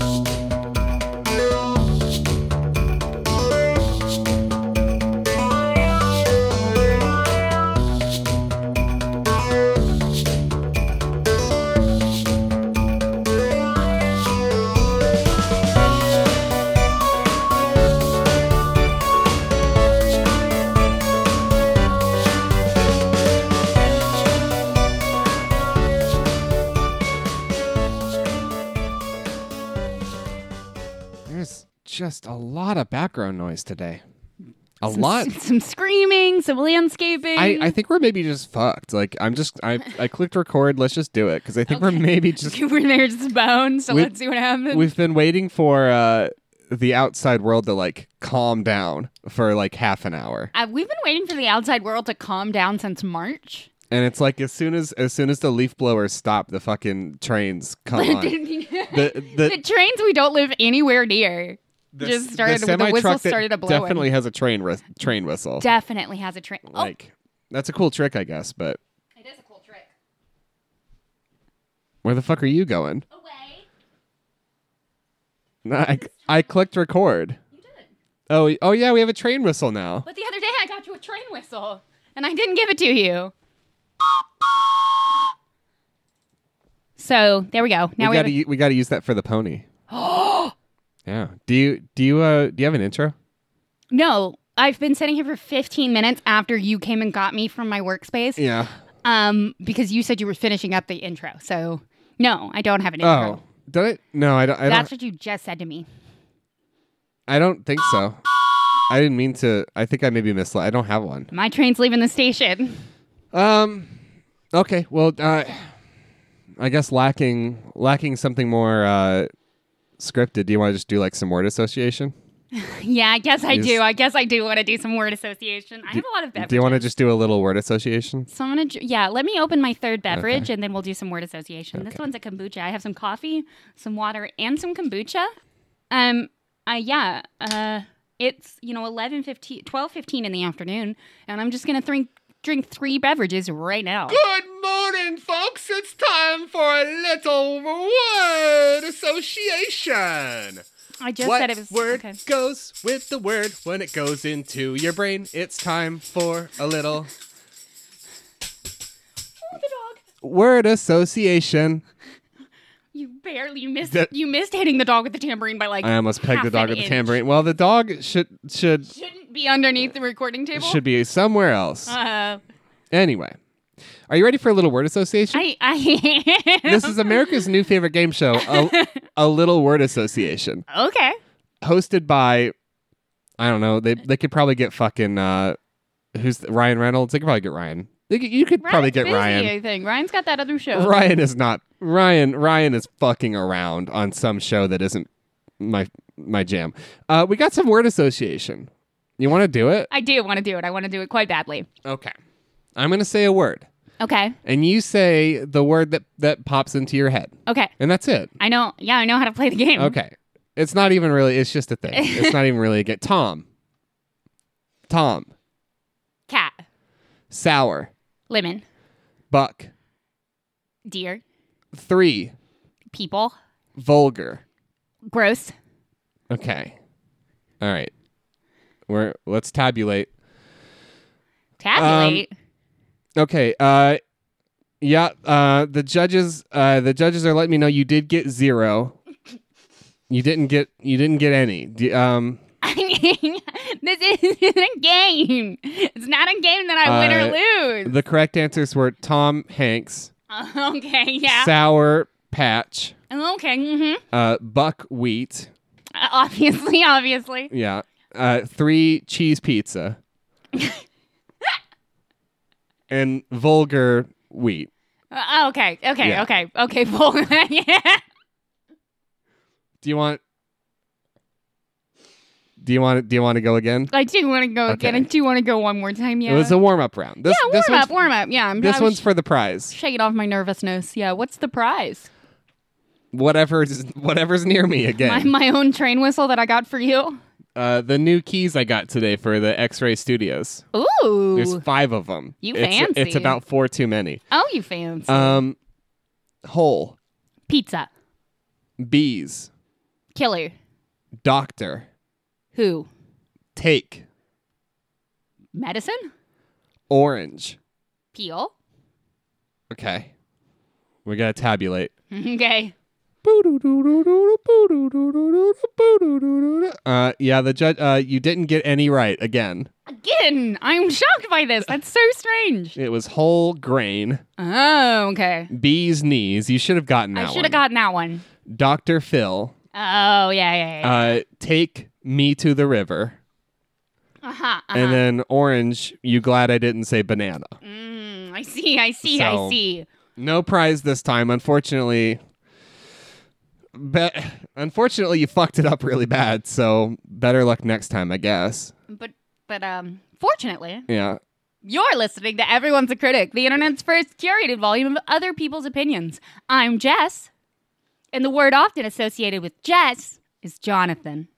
There's just a lot of background noise today. A Some- lot. Some screaming, some landscaping. I, I think we're maybe just fucked. Like I'm just I I clicked record. Let's just do it because I think we're maybe just we're there just bones, so We- let's see what happens. we've been waiting for uh the outside world to like calm down for like half an hour, Uh, we've been waiting for the outside world to calm down since March. and it's like as soon as as soon as the leaf blowers stop, the fucking trains come on. the, The the, trains we don't live anywhere near the just started- the the semi whistle truck started to blowing. definitely has a train whi- train whistle. definitely has a train. Oh, Like that's a cool trick, I guess. But it is a cool trick. where the fuck are you going? Away. No, I, I clicked record. You did. Oh, oh yeah, we have a train whistle now. But the other day I got you a train whistle, and I didn't give it to you. So there we go. Now we we, gotta a- u- we gotta use that for the pony. yeah. Do you do you uh do you have an intro? no. I've been sitting here for 15 minutes after you came and got me from my workspace. Yeah. Um, because you said you were finishing up the intro. So no, I don't have an intro. Oh, did it? No, I don't. I That's don't. what you just said to me. I don't think so. I didn't mean to. I think I maybe misled. I don't have one. My train's leaving the station. Um. Okay. Well, uh, I guess lacking lacking something more uh scripted. Do you want to just do like some word association? Yeah, I guess I Is- do. I guess I do want to do some word association. I have a lot of beverages. Do you want to just do a little word association? So I'm gonna, yeah. Let me open my third beverage, and then we'll do some word association. This one's a kombucha. I have some coffee, some water, and some kombucha. Um, uh, yeah. Uh, it's you know 11, 15, 12, 15 in the afternoon, and I'm just gonna drink drink three beverages right now. Good morning, folks. It's time for a little word association. I just what said it was word okay. goes with the word when it goes into your brain? It's time for a little Oh, the dog. word association. You barely missed. That- you missed hitting the dog with the tambourine by like. I almost pegged the dog with the tambourine. Well, the dog should should Shouldn't be underneath the recording table. should be somewhere else. Uh, Anyway, are you ready for a little word association? I. I. this is America's new favorite game show, a, a little word association, okay. hosted by I don't know. They they could probably get fucking uh, who's Ryan Reynolds. They could probably get Ryan. They could, you could probably Ryan's get busy, Ryan. I think Ryan's got that other show. Ryan is not Ryan. Ryan is fucking around on some show that isn't my my jam. Uh, we got some word association. You want to do it? I do want to do it. I want to do it quite badly. Okay. I'm gonna say a word, Okay. and you say the word that that pops into your head, Okay. and that's it. I know. Yeah, I know how to play the game. Okay. It's not even really. It's just a thing. It's not even really a get. Tom. Tom. Cat. Sour. Lemon. Buck. Deer. Three. People. Vulgar. Gross. Okay. All right. We're let's tabulate. Tabulate. Um, Okay. Uh, yeah. Uh, the judges. Uh, the judges are letting me know you did get zero. You didn't get. You didn't get any. D- um. I mean, this isn't a game. It's not a game that I win Uh, or lose. The correct answers were Tom Hanks, okay. Yeah. Sour Patch, okay. hmm uh, Buckwheat. obviously. Obviously. Yeah. Uh, three cheese pizza. And vulgar wheat. Uh, okay. Okay. Yeah. Okay. Okay. Full. yeah. Do you want? Do you want? Do you want to go again? I do want to go again. I Okay. do want to go one more time. Yeah. It was a warm up round. This, yeah. this Warm one's, up. Warm up. Yeah. I'm, This I was one's for the prize. shaking off my nervousness. Yeah. What's the prize? Whatever's whatever's near me again. My, again. my own train whistle that I got for you. Uh, the new keys I got today for the X-Ray Studios. Ooh. There's five of them. You it's, fancy. It's about four too many. oh, you fancy. Um, hole, Pizza. bees, Killer. Doctor. Who? Take. Medicine? Orange. Peel. Okay. We gotta tabulate. okay. Uh, yeah, the judge. Uh, you didn't get any right again. Again, I'm shocked by this. That's so strange. It was whole grain. Oh, okay. Bee's knees. You should have gotten that I one. should have gotten that one. Dr. Phil. Oh, yeah, yeah, yeah. Uh, take me to the river. Uh-huh, uh-huh. And then orange. You glad I didn't say banana? Mm, I see, I see, So- I see. No prize this time, unfortunately. Be- unfortunately, you fucked it up really bad. So better luck next time, I guess. But, but, um, fortunately, Yeah. you're listening to Everyone's a Critic, the internet's first curated volume of other people's opinions. I'm Jess, and the word often associated with Jess is Jonathan.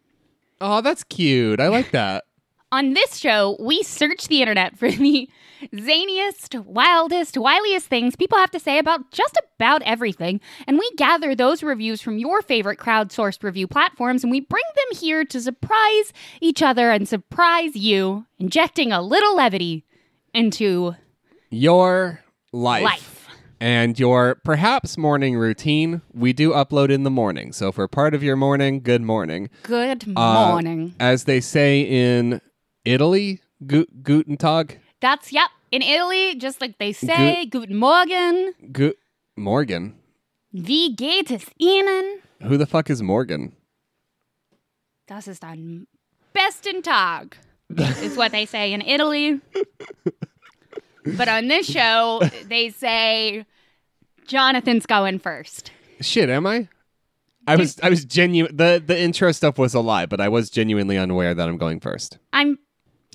Oh, that's cute. I like that. On this show, we search the internet for the zaniest, wildest, wiliest things people have to say about just about everything, and we gather those reviews from your favorite crowdsourced review platforms and we bring them here to surprise each other and surprise you, injecting a little levity into Your life. life. And your perhaps morning routine, we do upload in the morning. So for part of your morning, good morning. Good Uh, morning. As they say in Italy, gu- guten Tag, That's, yep, in Italy, just like they say, Guten Morgen, gu- Morgan. wie geht es Ihnen? Who the fuck is Morgan? Das ist ein besten Tag, is what they say in Italy. but on this show, they say Jonathan's going first. Shit, am I? I was I was genuine. The the intro stuff was a lie, but I was genuinely unaware that I'm going first. I'm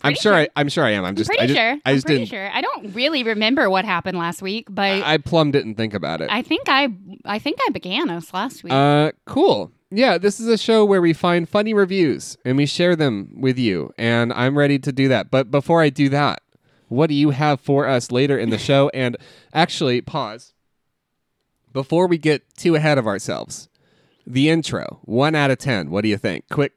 I'm Pretty sure, I'm sure I am. I'm just pretty I just, sure. I I'm pretty didn't. sure. I don't really remember what happened last week, but I, I plumbed it and think about it. I think I I think I began us last week. Uh, cool. Yeah, this is a show where we find funny reviews and we share them with you, and I'm ready to do that. But before I do that, what do you have for us later in the show? And actually, pause. Before we get too ahead of ourselves, the intro, one out of ten. What do you think? Quick,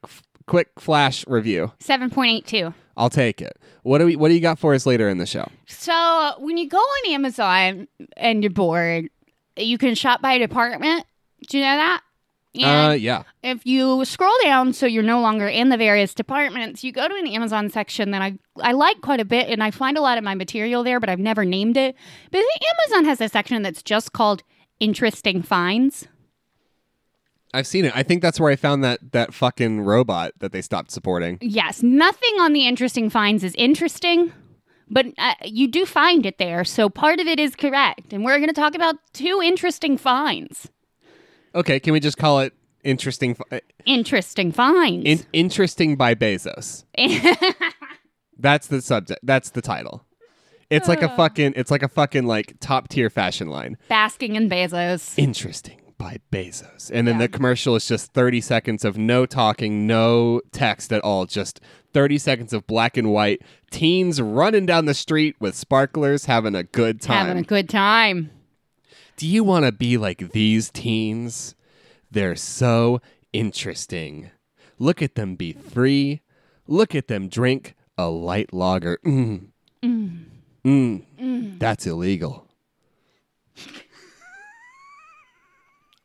quick flash review. Seven point eight two. I'll take it. What do we? What do you got for us later in the show? So when you go on Amazon and you're bored, you can shop by department. Do you know that? Uh, yeah. if you scroll down so you're no longer in the various departments, you go to an Amazon section that I I like quite a bit and I find a lot of my material there, but I've never named it. But Amazon has a section that's just called interesting finds. I've seen it. I think that's where I found that that fucking robot that they stopped supporting. Yes, nothing on the interesting finds is interesting, but uh, you do find it there. So part of it is correct. And we're going to talk about two interesting finds. Okay, can we just call it interesting? fi- Interesting finds. In- interesting by Bezos. That's the subject. That's the title. It's like a fucking. It's like a fucking like top tier fashion line. Basking in Bezos. Interesting by Bezos, and then Yeah. the commercial is just thirty seconds of no talking, no text at all, just thirty seconds of black and white teens running down the street with sparklers, having a good time. Having a good time. Do you want to be like these teens? They're so interesting. Look at them be free. Look at them drink a light lager. Mm. Mm. That's illegal.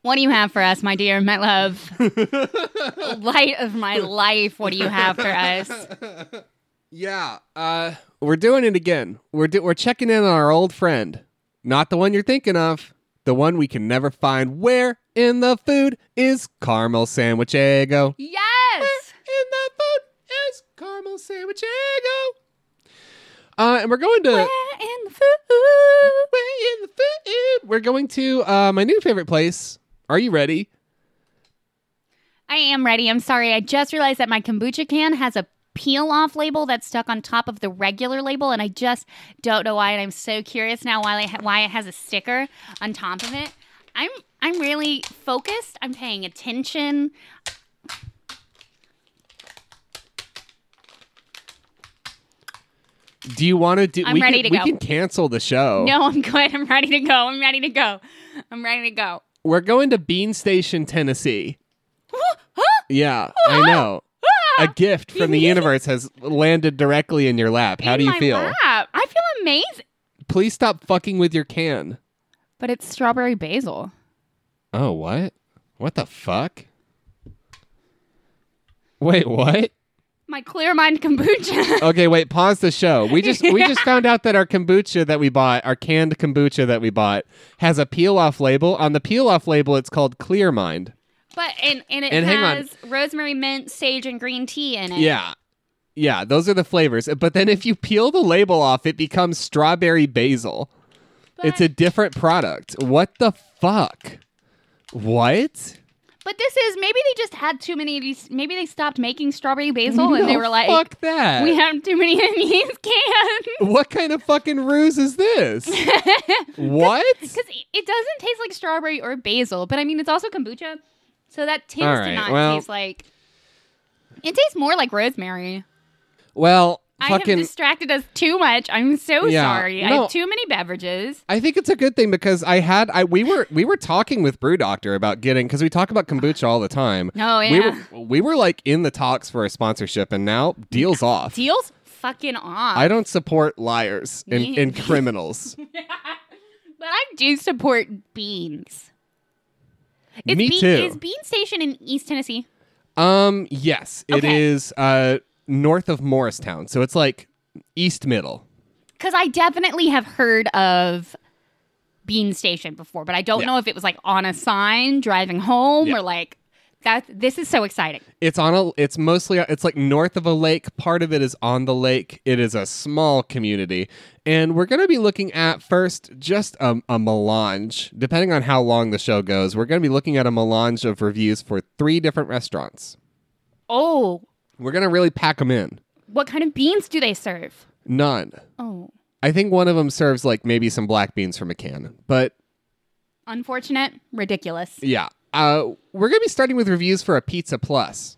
What do you have for us, my dear, my love? Light of my life, what do you have for us? Yeah, uh, we're doing it again. We're do- we're checking in on our old friend, not the one you're thinking of, the one we can never find. Where in the food is caramel sandwich ego? Yes! Where in the food is caramel sandwich ego. Uh, and we're going to Where in the food? way in the food. We're going to uh, my new favorite place. Are you ready? I am ready. I'm sorry. I just realized that my kombucha can has a peel off label that's stuck on top of the regular label, and I just don't know why. And I'm so curious now why it, ha- why it has a sticker on top of it. I'm I'm really focused. I'm paying attention. Do you want to do? I'm we ready can, to we go. can cancel the show. No, I'm good. I'm ready to go. I'm ready to go. I'm ready to go. We're going to Bean Station, Tennessee. huh? Yeah, I know. A gift from the universe has landed directly in your lap. How do you my feel? lap. I feel amazing. Please stop fucking with your can. But it's strawberry basil. Oh, what? What the fuck? Wait, what? My clear mind kombucha. Okay, wait, pause the show. We just we just found out that our kombucha that we bought, our canned kombucha that we bought, has a peel off label. On the peel off label it's called Clear Mind. but and, and it And has rosemary, mint, sage, and green tea in it. Yeah. Yeah, those are the flavors. But then if you peel the label off, it becomes strawberry basil. it's a different product. What the fuck? What? But this is maybe they just had too many of these. Maybe they stopped making strawberry basil and they were like, fuck that. we have too many in these cans. what kind of fucking ruse is this? what? Because it doesn't taste like strawberry or basil, but I mean, it's also kombucha. So that tastes All to not well- taste like. It tastes more like rosemary. Well, I fucking have distracted us too much. I'm so Yeah, sorry. I have too many beverages. I think it's a good thing because I had I we were we were talking with Brew Doctor about getting because we talk about kombucha all the time. Oh, We yeah. were we were like in the talks for a sponsorship and now deals off. Deals fucking off. I don't support liars and, and criminals. but I do support beans. Is Me Bean- too. Is Bean Station in East Tennessee? Um, yes, it Okay. is uh north of Morristown, so it's like east middle. Because I definitely have heard of Bean Station before, but I don't Yeah. know if it was like on a sign driving home Yeah. or like that. This is so exciting. It's on a. It's mostly. It's like north of a lake. Part of it is on the lake. It is a small community, and we're going to be looking at first just a, a melange. Depending on how long the show goes, we're going to be looking at a melange of reviews for three different restaurants. Oh, We're going to really pack them in. what kind of beans do they serve? None. Oh, I think one of them serves like maybe some black beans from a can, but unfortunate, ridiculous. Yeah. Uh, we're going to be starting with reviews for a Pizza Plus.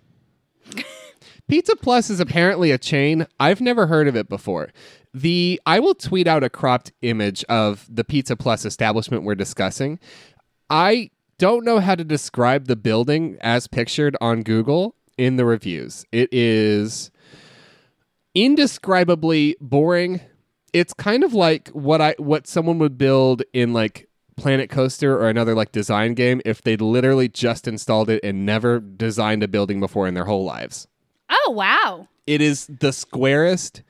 Pizza Plus is apparently a chain. I've never heard of it before. The I will tweet out a cropped image of the Pizza Plus establishment we're discussing. I don't know how to describe the building as pictured on Google in the reviews. It is indescribably boring. It's kind of like what I what someone would build in like Planet Coaster or another like design game if they'd literally just installed it and never designed a building before in their whole lives. Oh, wow. It is the squarest,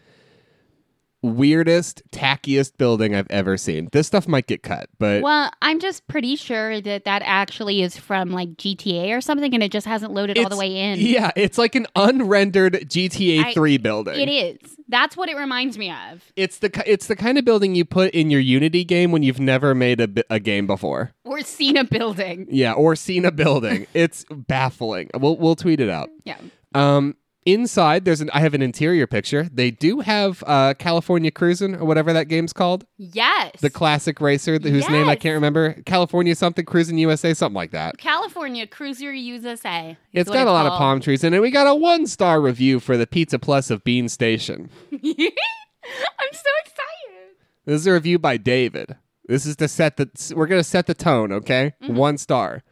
weirdest, tackiest building I've ever seen. This stuff might get cut, but Well, I'm just pretty sure that that actually is from like GTA or something, and it just hasn't loaded all the way in. Yeah, it's like an unrendered GTA I- 3 building. It is. That's what it reminds me of. It's the it's the kind of building you put in your Unity game when you've never made a, a game before. Or seen a building. Yeah, or seen a building. it's baffling. We'll we'll tweet it out. Yeah. Um, inside there's an I have an interior picture. They do have uh, California Cruisin' or whatever that game's called. Yes. The classic racer th- whose name I can't remember. California something Cruisin' USA something like that. California Cruiser USA. is It's what got a lot of palm trees in it. We got a one star review for the Pizza Plus of Bean Station. I'm so excited. This is a review by David. This is to set the. We're gonna set the tone, okay? Mm-hmm. One star.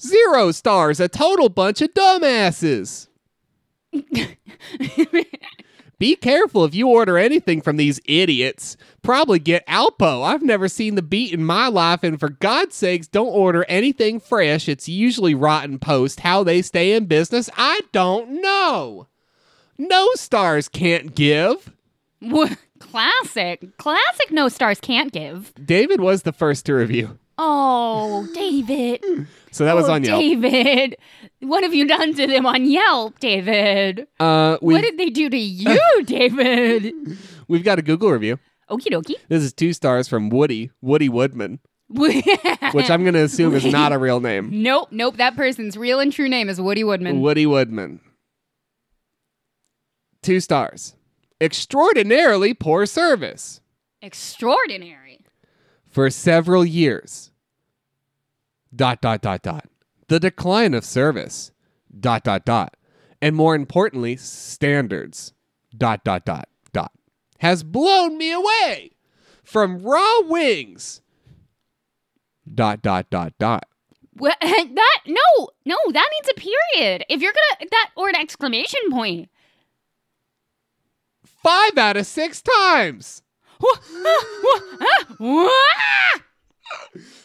Zero stars. A total bunch of dumbasses. Be careful if you order anything from these idiots. Probably get Alpo. I've never seen the beat in my life, and for God's sakes, don't order anything fresh. It's usually rotten post. How they stay in business, I don't know. No stars can't give. Classic. Classic no stars can't give. David was the first to review. Oh, David. So that was oh, on Yelp. David. What have you done to them on Yelp, David? Uh, What did they do to you, David? we've got a Google review. Okie dokie. This is two stars from Woody, Woody Woodman, which I'm going to assume is not a real name. Nope, nope. That person's real and true name is Woody Woodman. Woody Woodman. Two stars. Extraordinarily poor service. Extraordinary. For several years. Dot, dot, dot, dot. The decline of service. Dot, dot, dot. And more importantly, standards. Dot, dot, dot, dot. Has blown me away. From raw wings. Dot, dot, dot, dot. What, that no, no, that needs a period. If you're gonna that or an exclamation point. Five out of six times.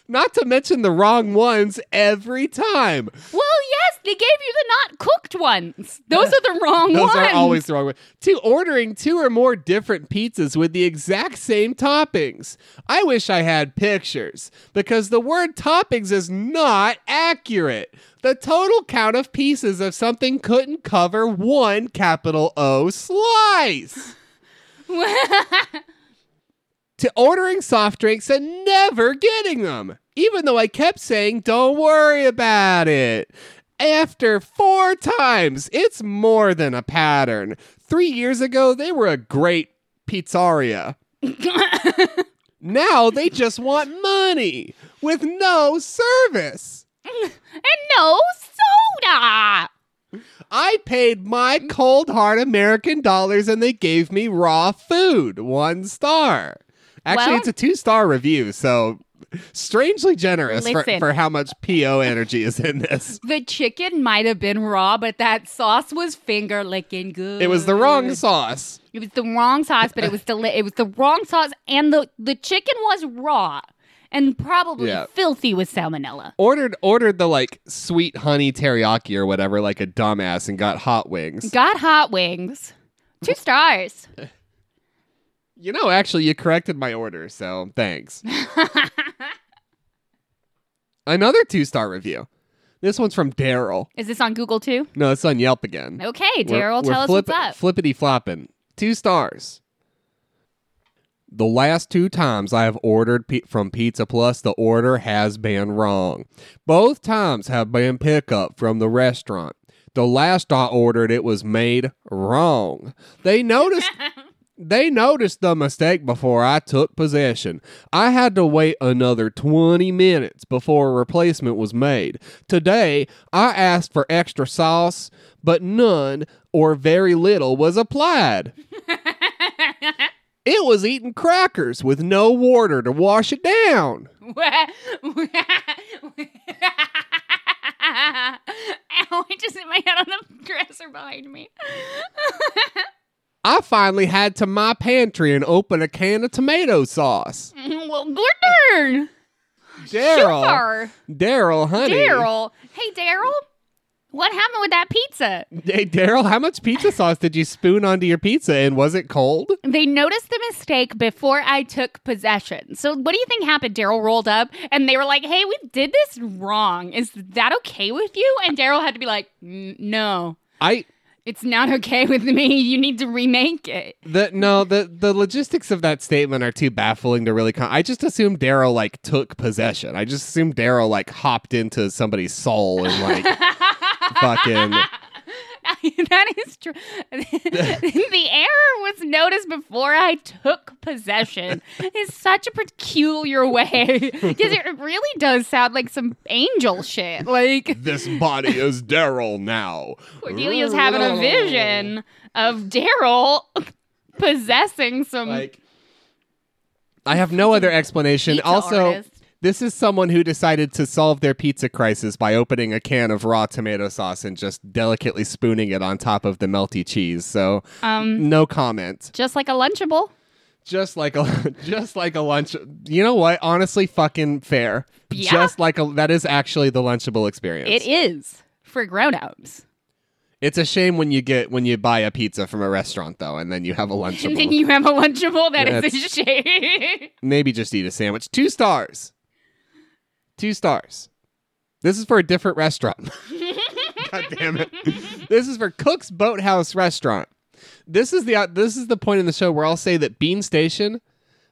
Not to mention the wrong ones every time. Well, yes, they gave you the not cooked ones. Those are the wrong ones. Those ones. are always the wrong way. To ordering two or more different pizzas with the exact same toppings. I wish I had pictures because the word toppings is not accurate. The total count of pieces of something couldn't cover one capital O slice. to ordering soft drinks and never getting them, even though I kept saying, don't worry about it. After four times, it's more than a pattern. Three years ago, they were a great pizzeria. now they just want money with no service. and no soda. I paid my cold hard American dollars and they gave me raw food. One star. Actually, Well- it's a two star review, so strangely generous for, for how much PO energy is in this. The chicken might have been raw, but that sauce was finger licking good. It was the wrong sauce. It was the wrong sauce, but it was deli- It was the wrong sauce, and the the chicken was raw and probably Yeah. filthy with salmonella. Ordered ordered the like sweet honey teriyaki or whatever like a dumbass and got hot wings. Got hot wings. Two stars. You know, actually you corrected my order, so thanks. Another two star review. This one's from Daryl. Is this on Google too? No, it's on Yelp again. Okay, Daryl, tell us flip- what's up. Flippity flopping. Two stars. The last two times I have ordered from Pizza Plus, the order has been wrong. Both times have been pickup from the restaurant. The last I ordered, it was made wrong. They noticed. They noticed the mistake before I took possession. I had to wait another 20 minutes before a replacement was made. Today, I asked for extra sauce, but none or very little was applied. It was eating crackers with no water to wash it down. Ow, I just hit my head on the dresser behind me. I finally had to my pantry and open a can of tomato sauce. Mm-hmm. well, good darn. Daryl, Sure. Daryl, honey. Daryl. Hey, Daryl. What happened with that pizza? Hey, Daryl, how much pizza sauce did you spoon onto your pizza and was it cold? They noticed the mistake before I took possession. So, what do you think happened? Daryl rolled up and they were like, hey, we did this wrong. Is that okay with you? And Daryl had to be like, no, I it's not okay with me. You need to remake it. the no the the logistics of that statement are too baffling to really. Con- I just assumed Daryl like took possession. I just assumed Daryl like hopped into somebody's soul and like fucking. that is true. the error was noticed before I took possession. It's such a peculiar way because it really does sound like some angel shit. Like This body is Daryl now. Cordelia's having a vision of Daryl possessing some. Like, I have no other explanation. Also, artist. This is someone who decided to solve their pizza crisis by opening a can of raw tomato sauce and just delicately spooning it on top of the melty cheese. So, um, no comment. just like a Lunchable. Just like a just like a lunch. You know what? Honestly, fucking fair. Yeah. Just like a that is actually the lunchable experience. It is for grown-ups. It's a shame when you get when you buy a pizza from a restaurant though, and then you have a lunchable. And then you have a Lunchable. That is a shame. Maybe just eat a sandwich. Two stars. Two stars. This is for a different restaurant. God damn it. This is for Cook's Boathouse Restaurant. This is the uh, this is the point in the show where I'll say that Bean Station,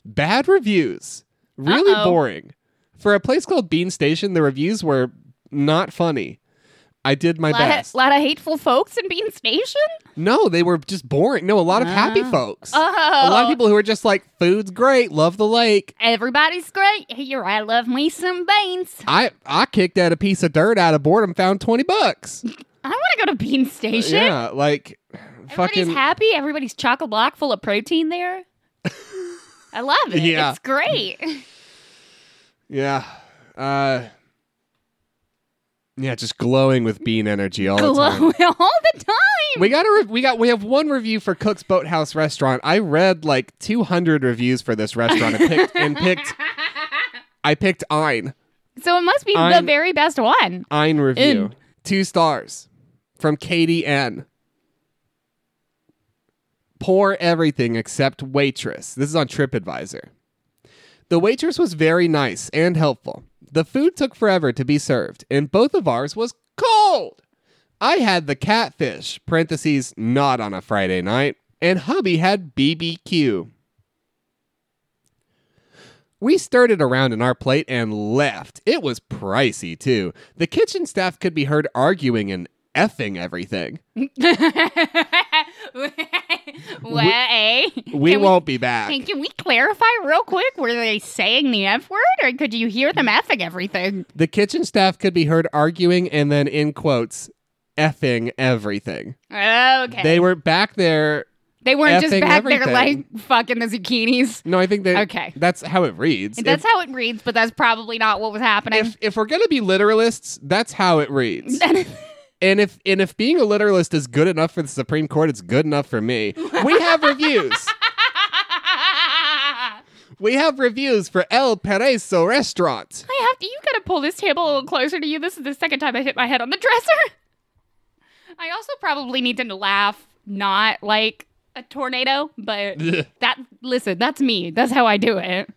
bad reviews, really Uh-oh. boring. For a place called Bean Station, the reviews were not funny. I did my lot best. A lot of hateful folks in Bean Station. no, they were just boring. No, a lot of happy Ah. folks. Oh, A lot of people who are just like, food's great, love the lake. Everybody's great here. I love me some beans. I I kicked at a piece of dirt out of boredom, found twenty bucks. I want to go to Bean Station. Yeah, like Everybody's fucking happy. Everybody's chocolate block full of protein there. I love it. Yeah. It's great. yeah. Uh, Yeah, just glowing with bean energy all the Glow time. all the time. We got a re- we got we have one review for Cook's Boathouse Restaurant. I read like 200 reviews for this restaurant and picked and picked I picked Ein. so it must be the very best one. Ein review. In. Two stars from Katie N. Pour everything except waitress. This is on TripAdvisor. The waitress was very nice and helpful. The food took forever to be served, and both of ours was cold. I had the catfish, parentheses, not on a Friday night, and hubby had BBQ. We stirred it around in our plate and left. It was pricey, too. The kitchen staff could be heard arguing and effing everything. We Can won't be back. Can we clarify real quick? Were they saying the F word or could you hear them effing everything? The kitchen staff could be heard arguing and then, in quotes, effing everything. Okay. They were back there. They weren't just back there everything. like fucking the zucchinis. No, I think that Okay. that's how it reads. That's if, how it reads, but that's probably not what was happening. if if we're gonna be literalists, that's how it reads. and if and if being a literalist is good enough for the Supreme Court, it's good enough for me. We have reviews. We have reviews for El Perezo Restaurant. I have to. You gotta pull this table a little closer to you. This is the second time I hit my head on the dresser. I also probably need to laugh, not like a tornado, but that. Listen, that's me. That's how I do it.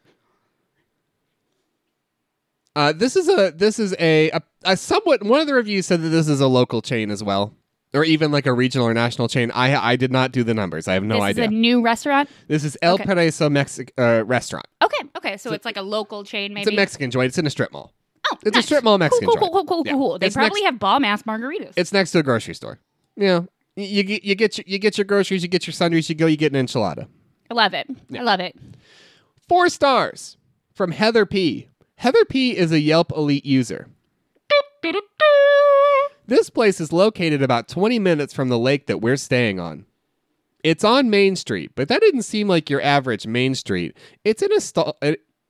Uh, this is a this is a, a a somewhat one of the reviews said that this is a local chain as well, or even like a regional or national chain. I I did not do the numbers. I have no this idea. is a new restaurant. this is El Okay. Perezo Mexic uh, restaurant. Okay, okay, so it's like a local chain, maybe. It's a Mexican joint. It's in a strip mall. oh, it's a strip mall Mexican Cool, cool, joint. cool, cool, cool, Yeah. cool. They It's probably next- have bomb ass margaritas. It's next to a grocery store. Yeah, you, you get you get your, you get your groceries, you get your sundries, you go, you get an enchilada. I love it. I love it. Four stars from Heather P. Heather P is a Yelp Elite user. This place is located about 20 minutes from the lake that we're staying on. It's on Main Street, but that didn't seem like your average Main Street. It's in a st-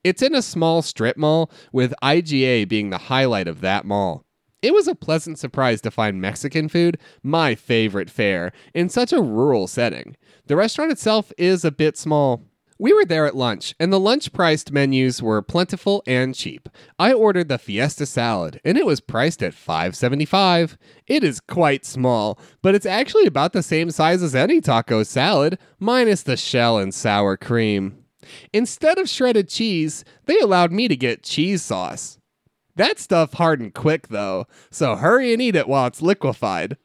it's in a small strip mall with IGA being the highlight of that mall. It was a pleasant surprise to find Mexican food, my favorite fare, in such a rural setting. The restaurant itself is a bit small. We were there at lunch, and the lunch priced menus were plentiful and cheap. I ordered the Fiesta salad, and it was priced at $5.75. It is quite small, but it's actually about the same size as any taco salad, minus the shell and sour cream. Instead of shredded cheese, they allowed me to get cheese sauce. That stuff hardened quick, though, so hurry and eat it while it's liquefied.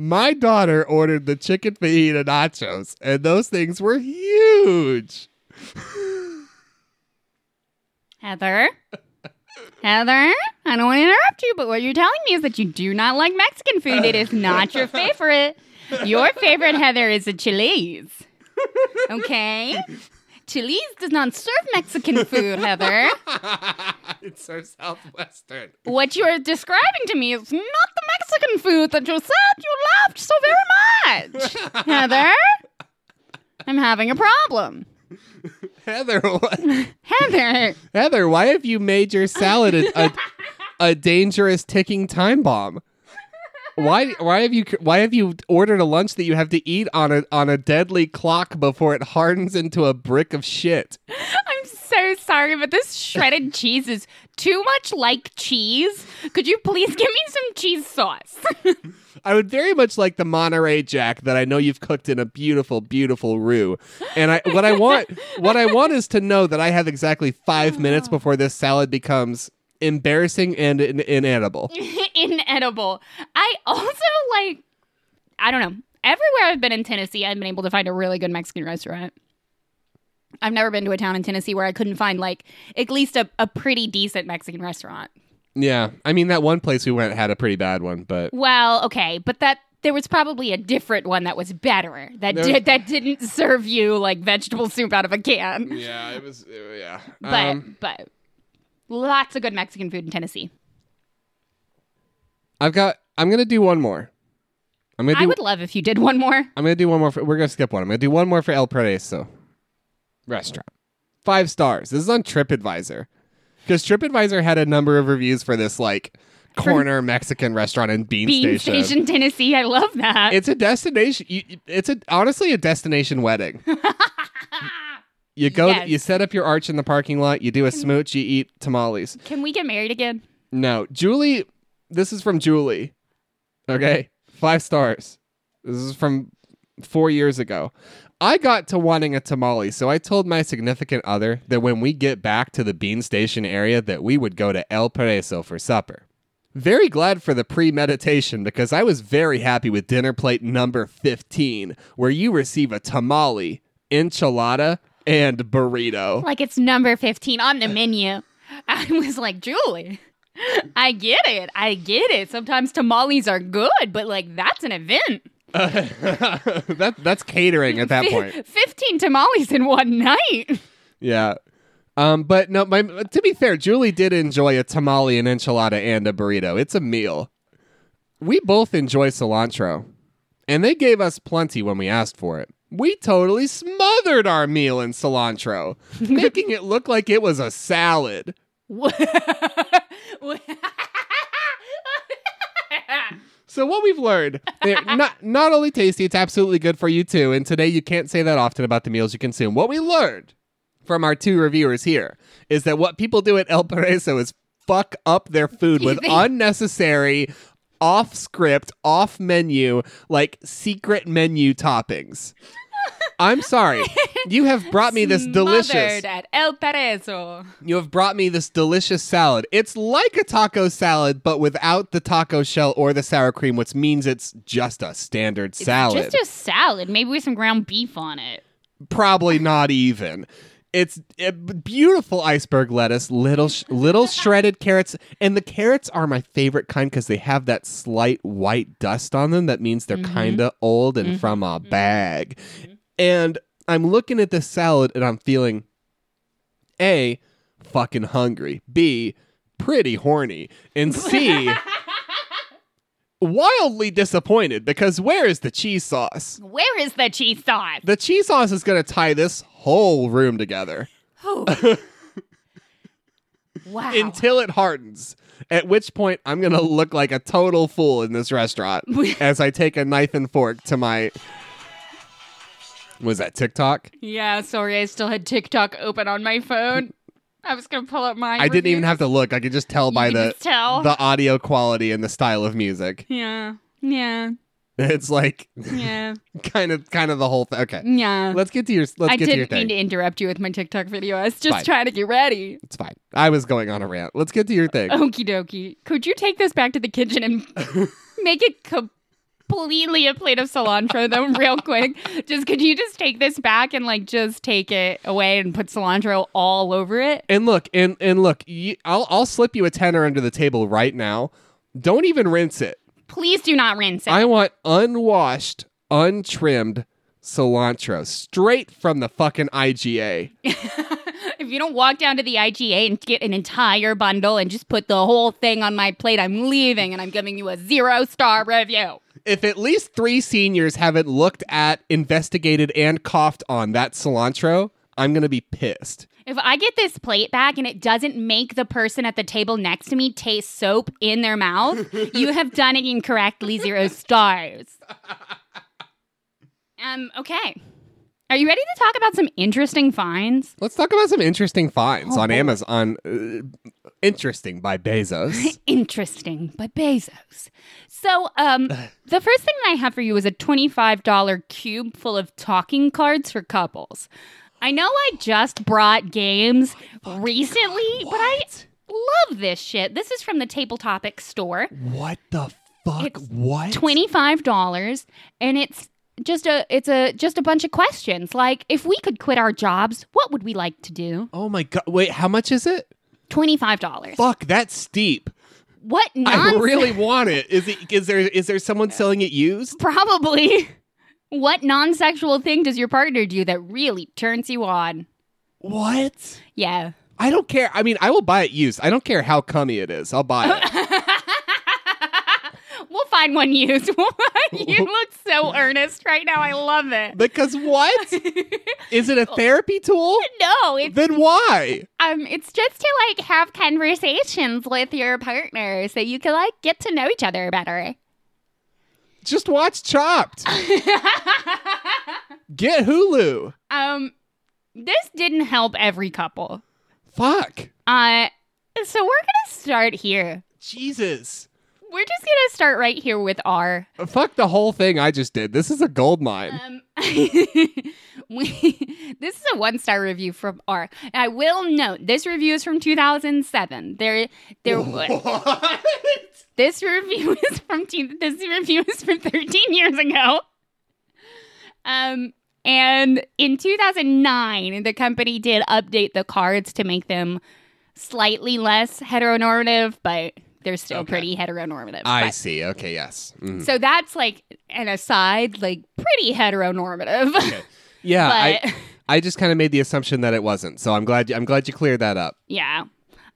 My daughter ordered the chicken fajita nachos, and those things were huge. Heather? Heather? I don't want to interrupt you, but what you're telling me is that you do not like Mexican food. It is not your favorite. Your favorite, Heather, is a Chili's. Okay? Chili's does not serve Mexican food, Heather. it's so southwestern. What you are describing to me is not the Mexican food that you said you loved so very much. Heather? I'm having a problem. Heather, what? Heather, Heather, why have you made your salad a, a, a dangerous ticking time bomb? Why why have you why have you ordered a lunch that you have to eat on a on a deadly clock before it hardens into a brick of shit? I'm so sorry, but this shredded cheese is too much like cheese. Could you please give me some cheese sauce? I would very much like the Monterey Jack that I know you've cooked in a beautiful, beautiful roux. And I what I want what I want is to know that I have exactly five minutes oh. before this salad becomes embarrassing and in- inedible. Inedible. I also like, I don't know. Everywhere I've been in Tennessee, I've been able to find a really good Mexican restaurant. I've never been to a town in Tennessee where I couldn't find like at least a, a pretty decent Mexican restaurant. Yeah, I mean that one place we went had a pretty bad one, but Well, okay, but that there was probably a different one that was better that did that didn't serve you like vegetable soup out of a can. yeah, it was yeah. But Um, but lots of good Mexican food in Tennessee. I've got. I'm gonna do one more. I'm gonna do. I would love if you did one more. I'm gonna do one more. For, we're gonna skip one. I'm gonna do one more for El Paraiso restaurant. Five stars. This is on TripAdvisor because TripAdvisor had a number of reviews for this like corner Mexican restaurant in Bean, Bean Station. Station, Tennessee. I love that. It's a destination. It's a honestly a destination wedding. You go, Yes. you set up your arch in the parking lot. You do a smooch. You eat tamales. Can we get married again? No, Julie. This is from Julie. Okay, five stars. This is from four years ago. I got to wanting a tamale, so I told my significant other that when we get back to the Bean Station area, that we would go to El Pareso for supper. Very glad for the premeditation because I was very happy with dinner plate number 15, where you receive a tamale, enchilada, and burrito. Like it's number 15 on the menu. I was like, Julie, I get it. I get it. Sometimes tamales are good, but like that's an event. that that's catering at that Fif- point. 15 tamales in one night. Yeah. Um, but no, my to be fair, Julie did enjoy a tamale, an enchilada, and a burrito. It's a meal. We both enjoy cilantro, and they gave us plenty when we asked for it. We totally smothered our meal in cilantro, making it look like it was a salad. So what we've learned, they're not not only tasty, it's absolutely good for you too. And today you can't say that often about the meals you consume. What we learned from our two reviewers here is that what people do at El Pareso is fuck up their food with unnecessary, off script, off menu, like secret menu toppings. I'm sorry. You have brought me this delicious at El Pareso. you have brought me this delicious salad. It's like a taco salad, but without the taco shell or the sour cream, which means it's just a standard salad. Just a salad, maybe with some ground beef on it. Probably not even. It's eh, a beautiful iceberg lettuce, little sh- little shredded carrots, and the carrots are my favorite kind because they have that slight white dust on them. That means they're Mm-hmm. kind of old and mm-hmm. from a mm-hmm. bag. Mm-hmm. And I'm looking at this salad and I'm feeling A, fucking hungry. B, pretty horny. And C, wildly disappointed because where is the cheese sauce? Where is the cheese sauce? The cheese sauce is going to tie this whole room together oh. Wow. until it hardens. At which point, I'm going to look like a total fool in this restaurant as I take a knife and fork to my. Was that TikTok? yeah, sorry, I still had TikTok open on my phone. I was gonna pull up my. I didn't even have to look. I could just tell by the tell. the audio quality and the style of music. Yeah, yeah, It's like yeah, kind of kind of the whole thing. Okay, yeah. let's get to your let's I get to your didn't mean thing. to interrupt you with my TikTok video. I was just Fine. trying to get ready. It's fine. I was going on a rant. Let's get to your thing. Okie dokie. Could you take this back to the kitchen and make it completely a plate of cilantro, though, real quick? Just could you just take this back and like just take it away and put cilantro all over it? And look, and and look, you, I'll I'll slip you a tenner under the table right now. Don't even rinse it. Please do not rinse it. I want unwashed, untrimmed cilantro straight from the fucking IGA. if you don't walk down to the IGA and get an entire bundle and just put the whole thing on my plate, I'm leaving and I'm giving you a zero star review. If at least three seniors haven't looked at, investigated, and coughed on that cilantro, I'm gonna be pissed. If I get this plate back and it doesn't make the person at the table next to me taste soap in their mouth, you have done it incorrectly. Zero stars. Um, okay. Are you ready to talk about some interesting finds? Let's talk about some interesting finds Oh, on boy. Amazon. Uh, interesting by Bezos. Interesting by Bezos. So, um, the first thing that I have for you is a $25 cube full of talking cards for couples. I know I just brought games recently, but I love this shit. This is from the Table Topic store. what the fuck? It's what? $25 and it's just a it's a just a bunch of questions like if we could quit our jobs, what would we like to do? Oh my god! Wait, how much is it? $25. Fuck, that's steep. What I really want it. Is it? Is there? Is there someone selling it used? Probably. What non sexual thing does your partner do that really turns you on? What? Yeah. I don't care. I mean, I will buy it used. I don't care how cummy it is. I'll buy it. We'll find one used. you look so earnest right now. I love it. Because what? Is it a therapy tool? no, it's Then why? um, it's just to like have conversations with your partner so you can like get to know each other better. Just watch Chopped. Get Hulu. Um, this didn't help every couple. Fuck. Uh, so we're gonna start here. Jesus. We're just gonna start right here with R. Fuck the whole thing I just did. This is a gold mine. Um, we, this is a one star review from R. I will note this review is from 2007. There, there. What? This review is from this review is from 13 years ago. Um, and in 2009, the company did update the cards to make them slightly less heteronormative, but they're still Okay. pretty heteronormative. I But- see. Okay, yes. Mhm. so that's like an aside, like pretty heteronormative. Yeah, but I, I just kind of made the assumption that it wasn't. So I'm glad you, I'm glad you cleared that up. yeah.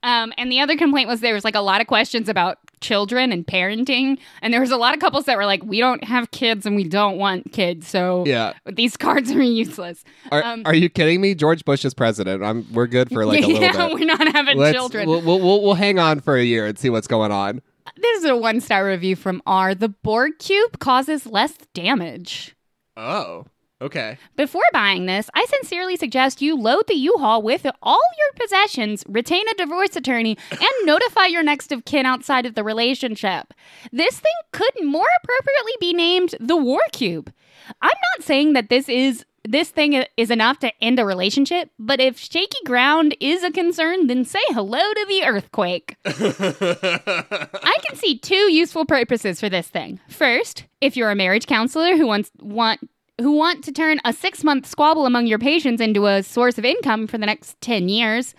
Um, and the other complaint was there was like a lot of questions about children and parenting, and there was a lot of couples that were like, "We don't have kids and we don't want kids, so Yeah. these cards are useless." Are, Um, are you kidding me? George Bush is president. I'm we're good for like a little yeah, bit. we're not having Let's- children. We'll, we'll, we'll, we'll hang on for a year and see what's going on. this is a one star review from R. The Borg cube causes less damage. Oh, okay. Before buying this, I sincerely suggest you load the U-Haul with all your possessions, retain a divorce attorney, and notify your next of kin outside of the relationship. This thing could more appropriately be named the War Cube. I'm not saying that this is this thing is enough to end a relationship, but if shaky ground is a concern, then say hello to the earthquake. I can see two useful purposes for this thing. First, if you're a marriage counselor who wants want who want to turn a 6-month squabble among your patients into a source of income for the next 10 years.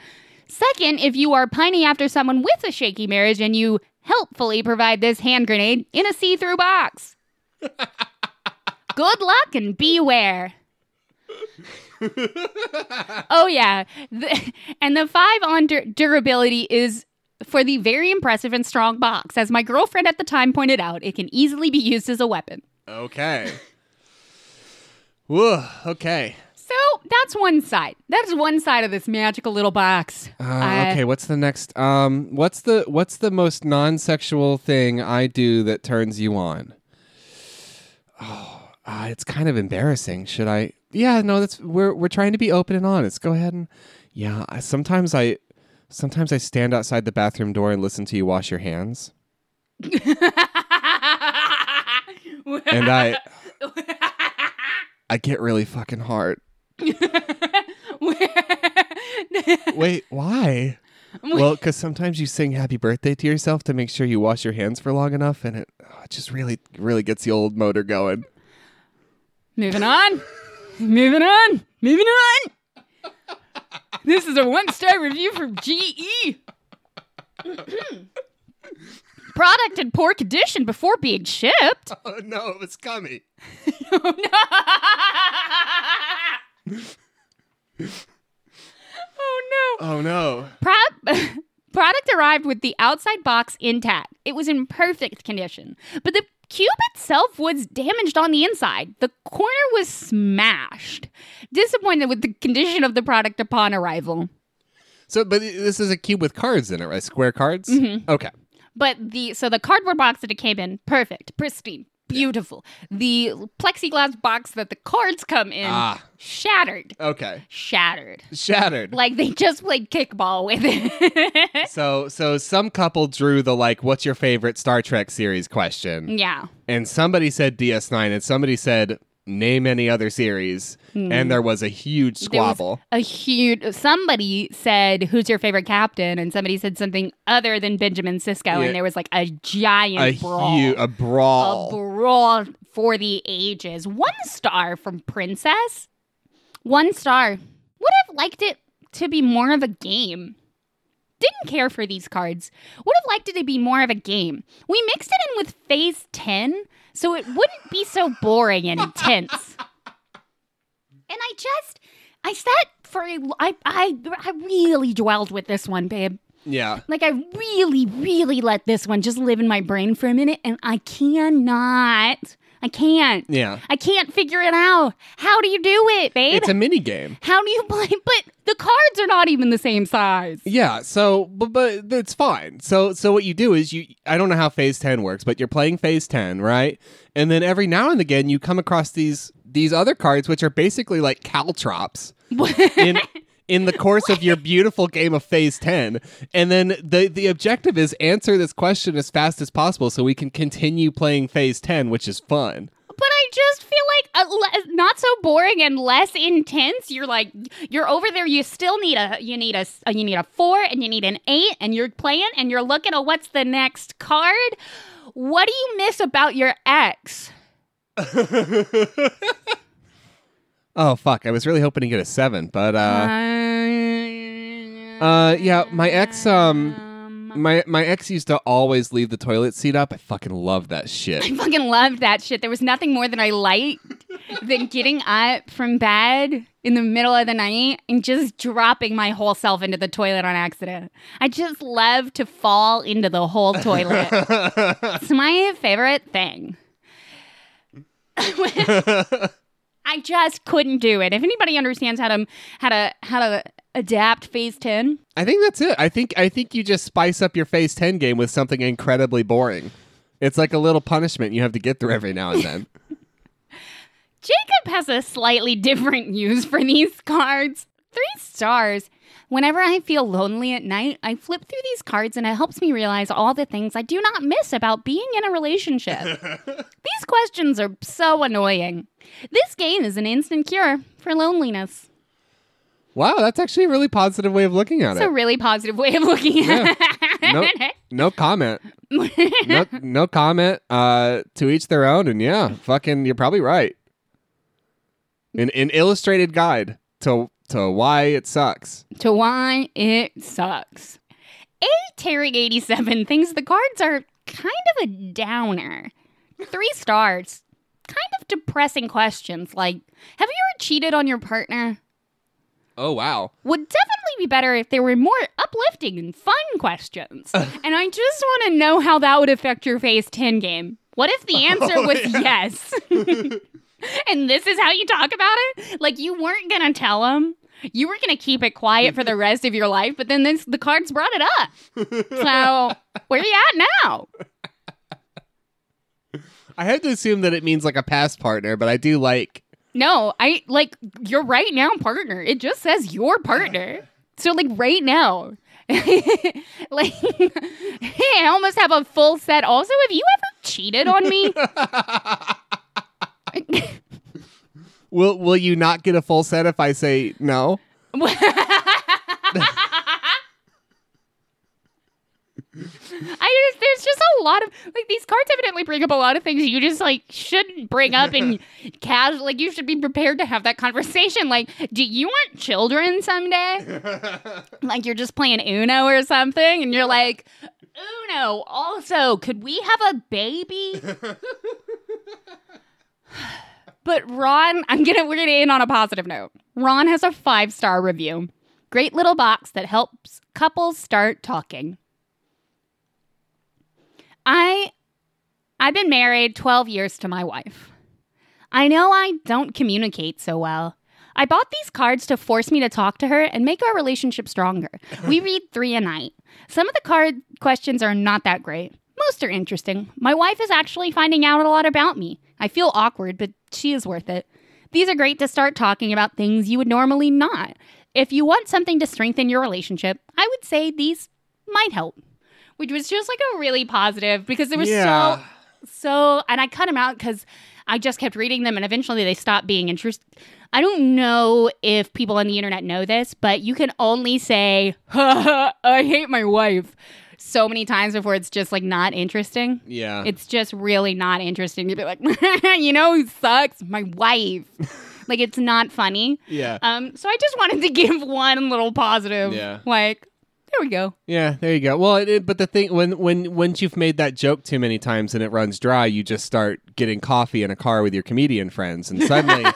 Second, if you are pining after someone with a shaky marriage and you helpfully provide this hand grenade in a see-through box. Good luck and beware. oh yeah, The- and the five on dur- durability is for the very impressive and strong box. As my girlfriend at the time pointed out, it can easily be used as a weapon. okay. Whoa. Okay. So that's one side. That's one side of this magical little box. Uh, I- okay. What's the next? Um. What's the What's the most non-sexual thing I do that turns you on? Oh, uh, it's kind of embarrassing. Should I? Yeah. No. That's we're we're trying to be open and honest. Go ahead and. Yeah. I, sometimes I. Sometimes I stand outside the bathroom door and listen to you wash your hands, and I. I get really fucking hard. Wait, why? Well, because sometimes you sing happy birthday to yourself to make sure you wash your hands for long enough, and it, oh, it just really, really gets the old motor going. Moving on. Moving on. Moving on. This is a one star review from GE. Product in poor condition before being shipped. Oh no, it was gummy. Oh no. oh no. Oh no. Pro- product arrived with the outside box intact. It was in perfect condition, but the cube itself was damaged on the inside. The corner was smashed. Disappointed with the condition of the product upon arrival. So, but this is a cube with cards in it, right? Square cards. Mm-hmm. Okay. But the so the cardboard box that it came in, perfect, pristine, beautiful. The plexiglass box that the cards come in, Ah. shattered, Okay. shattered. Shattered. Like they just played kickball with it. So, so some couple drew the like, "What's your favorite Star Trek series?" question, yeah. and somebody said DS9, and somebody said name any other series, and there was a huge Hmm. Squabble. a huge. Somebody said, "Who's your favorite captain?" and somebody said something other than Benjamin Sisko Yeah. and there was like a giant a brawl. huge a brawl. a brawl for the ages. One star from Princess. One star. Would have liked it to be more of a game. Didn't care for these cards. Would have liked it to be more of a game. We mixed it in with Phase 10 so it wouldn't be so boring and intense. And I just, I sat for a, I, I, I really dwelled with this one, babe. Yeah. Like I really, really let this one just live in my brain for a minute, and I cannot. I can't. Yeah. I can't figure it out. How do you do it, babe? It's a mini game. How do you play? But the cards are not even the same size. Yeah, so but but it's fine. So so what you do is you I don't know how phase 10 works, but you're playing phase 10, right? And then every now and again you come across these these other cards which are basically like caltrops in in the course of your beautiful game of phase 10 and then the the objective is answer this question as fast as possible so we can continue playing phase 10 which is fun But I just feel like a le- not so boring and less intense. You're like you're over there. You still need a you need a uh, you need a four and you need an eight, and you're playing and you're looking at what's the next card. What do you miss about your ex? oh fuck i was really hoping to get a 7 but uh Uh, yeah my ex um my my ex used to always leave the toilet seat up i fucking love that shit I fucking loved that shit. There was nothing more than I liked than getting up from bed in the middle of the night and just dropping my whole self into the toilet on accident. I just love to fall into the whole toilet. it's my favorite thing. I just couldn't do it. If anybody understands how to how to how to adapt phase 10, I think that's it. I think I think you just spice up your phase 10 game with something incredibly boring. It's like a little punishment you have to get through every now and then. Jacob has a slightly different use for these cards. Three stars. Whenever I feel lonely at night, I flip through these cards and it helps me realize all the things I do not miss about being in a relationship. these questions are so annoying. This game is an instant cure for loneliness. wow, that's actually a really positive way of looking at it. It's a really positive way of looking at No, it. no comment. No, no comment. Uh, to each their own. And yeah, fucking, you're probably right. An, an illustrated guide to to why it sucks. to why it sucks. A Tearing 87 thinks the cards are kind of a downer. Three stars. Kind of depressing questions like Have you ever cheated on your partner? Oh wow. Would definitely be better if there were more uplifting and fun questions. and I just want to know how that would affect your phase 10 game. What if the oh, answer was yes? and this is how you talk about it? Like you weren't going to tell him. You were going to keep it quiet for the rest of your life, but then this, the cards brought it up. So, where are you at now? I had to assume that it means like a past partner, but I do like No, I like your right now partner. It just says your partner. So like right now. like hey, I almost have a full set. Also, have you ever cheated on me? Will will you not get a full set if I say no? I just there's just a lot of like these cards evidently bring up a lot of things you just like shouldn't bring up and casual like you should be prepared to have that conversation. Like, do you want children someday? like you're just playing Uno or something and you're like, Uno, also, could we have a baby? But Ron, I'm gonna we're gonna end on a positive note. Ron has a five star review. Great little box that helps couples start talking. I I've been married 12 years to my wife. I know I don't communicate so well. I bought these cards to force me to talk to her and make our relationship stronger. We read 3 a night. Some of the card questions are not that great. Most are interesting. My wife is actually finding out a lot about me. I feel awkward, but she is worth it. These are great to start talking about things you would normally not. If you want something to strengthen your relationship, I would say these might help which was just like a really positive because there was Yeah. so so and I cut them out because I just kept reading them and eventually they stopped being interesting. I don't know if people on the internet know this, but you can only say I hate my wife so many times before it's just like not interesting. Yeah. It's just really not interesting to be like, you know who sucks? My wife. like it's not funny. yeah. Um, so I just wanted to give one little positive. Yeah. Like, there we go. Yeah, there you go. Well, it, it- but the thing when when once you've made that joke too many times and it runs dry, you just start getting coffee in a car with your comedian friends, and suddenly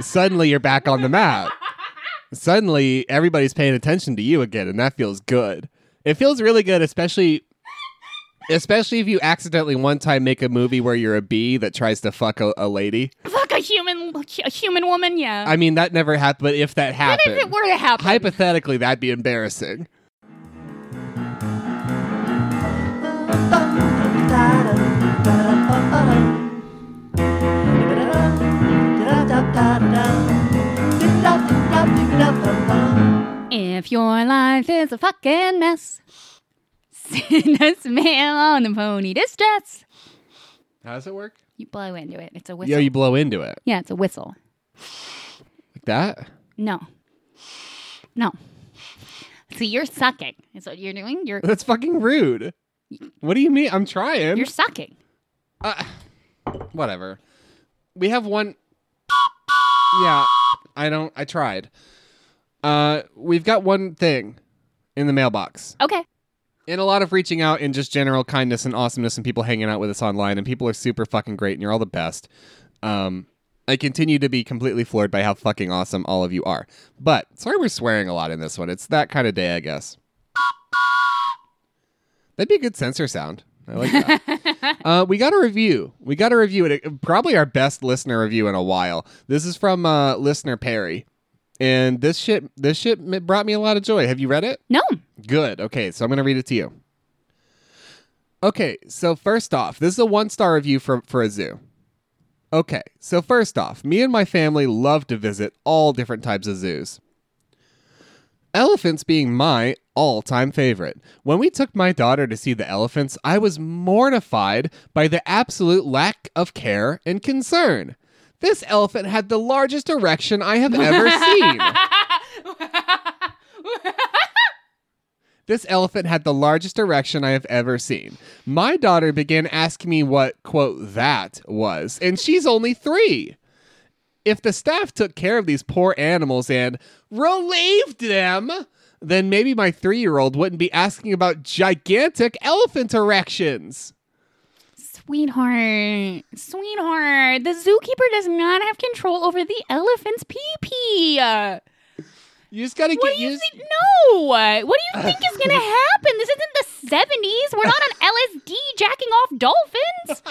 suddenly you're back on the map. Suddenly everybody's paying attention to you again, and that feels good. It feels really good, especially especially if you accidentally one time make a movie where you're a bee that tries to fuck a, a lady. Fuck a human, a human woman. Yeah. I mean, that never happened, but if that What happened, if it were to happen? hypothetically, that'd be embarrassing. If your life is a fucking mess, send us mail on the pony distress. How does it work? You blow into it. It's a whistle. Yeah, you blow into it yeah, it's a whistle. like that. No. No. See, you're sucking. Is what you're doing. You're That's fucking rude. What do you mean? I'm trying. you're sucking. Uh, whatever. We have one. Yeah, I don't. I tried. Uh, we've got one thing in the mailbox, Okay. and a lot of reaching out and just general kindness and awesomeness, and people hanging out with us online, and people are super fucking great, and you're all the best. Um, I continue to be completely floored by how fucking awesome all of you are. But sorry, we're swearing a lot in this one. It's that kind of day, I guess. That'd be a good censor sound. I like that. uh, we got a review. We got a review. It, probably our best listener review in a while. This is from uh, listener Perry, and this shit, this shit brought me a lot of joy. Have you read it? No. Good. Okay, so I'm gonna read it to you. Okay, so first off, this is a one star review for for a zoo. Okay, so first off, me and my family love to visit all different types of zoos. Elephants being my all time favorite. When we took my daughter to see the elephants, I was mortified by the absolute lack of care and concern. This elephant had the largest erection I have ever seen. This elephant had the largest erection I have ever seen. My daughter began asking me what, quote, that was, and she's only three. If the staff took care of these poor animals and relieved them, then maybe my three year old wouldn't be asking about gigantic elephant erections. Sweetheart, sweetheart, the zookeeper does not have control over the elephant's pee pee. You just gotta What get used. think? No. What do you think is to happen? This isn't the 70s. We're not on LSD jacking off dolphins.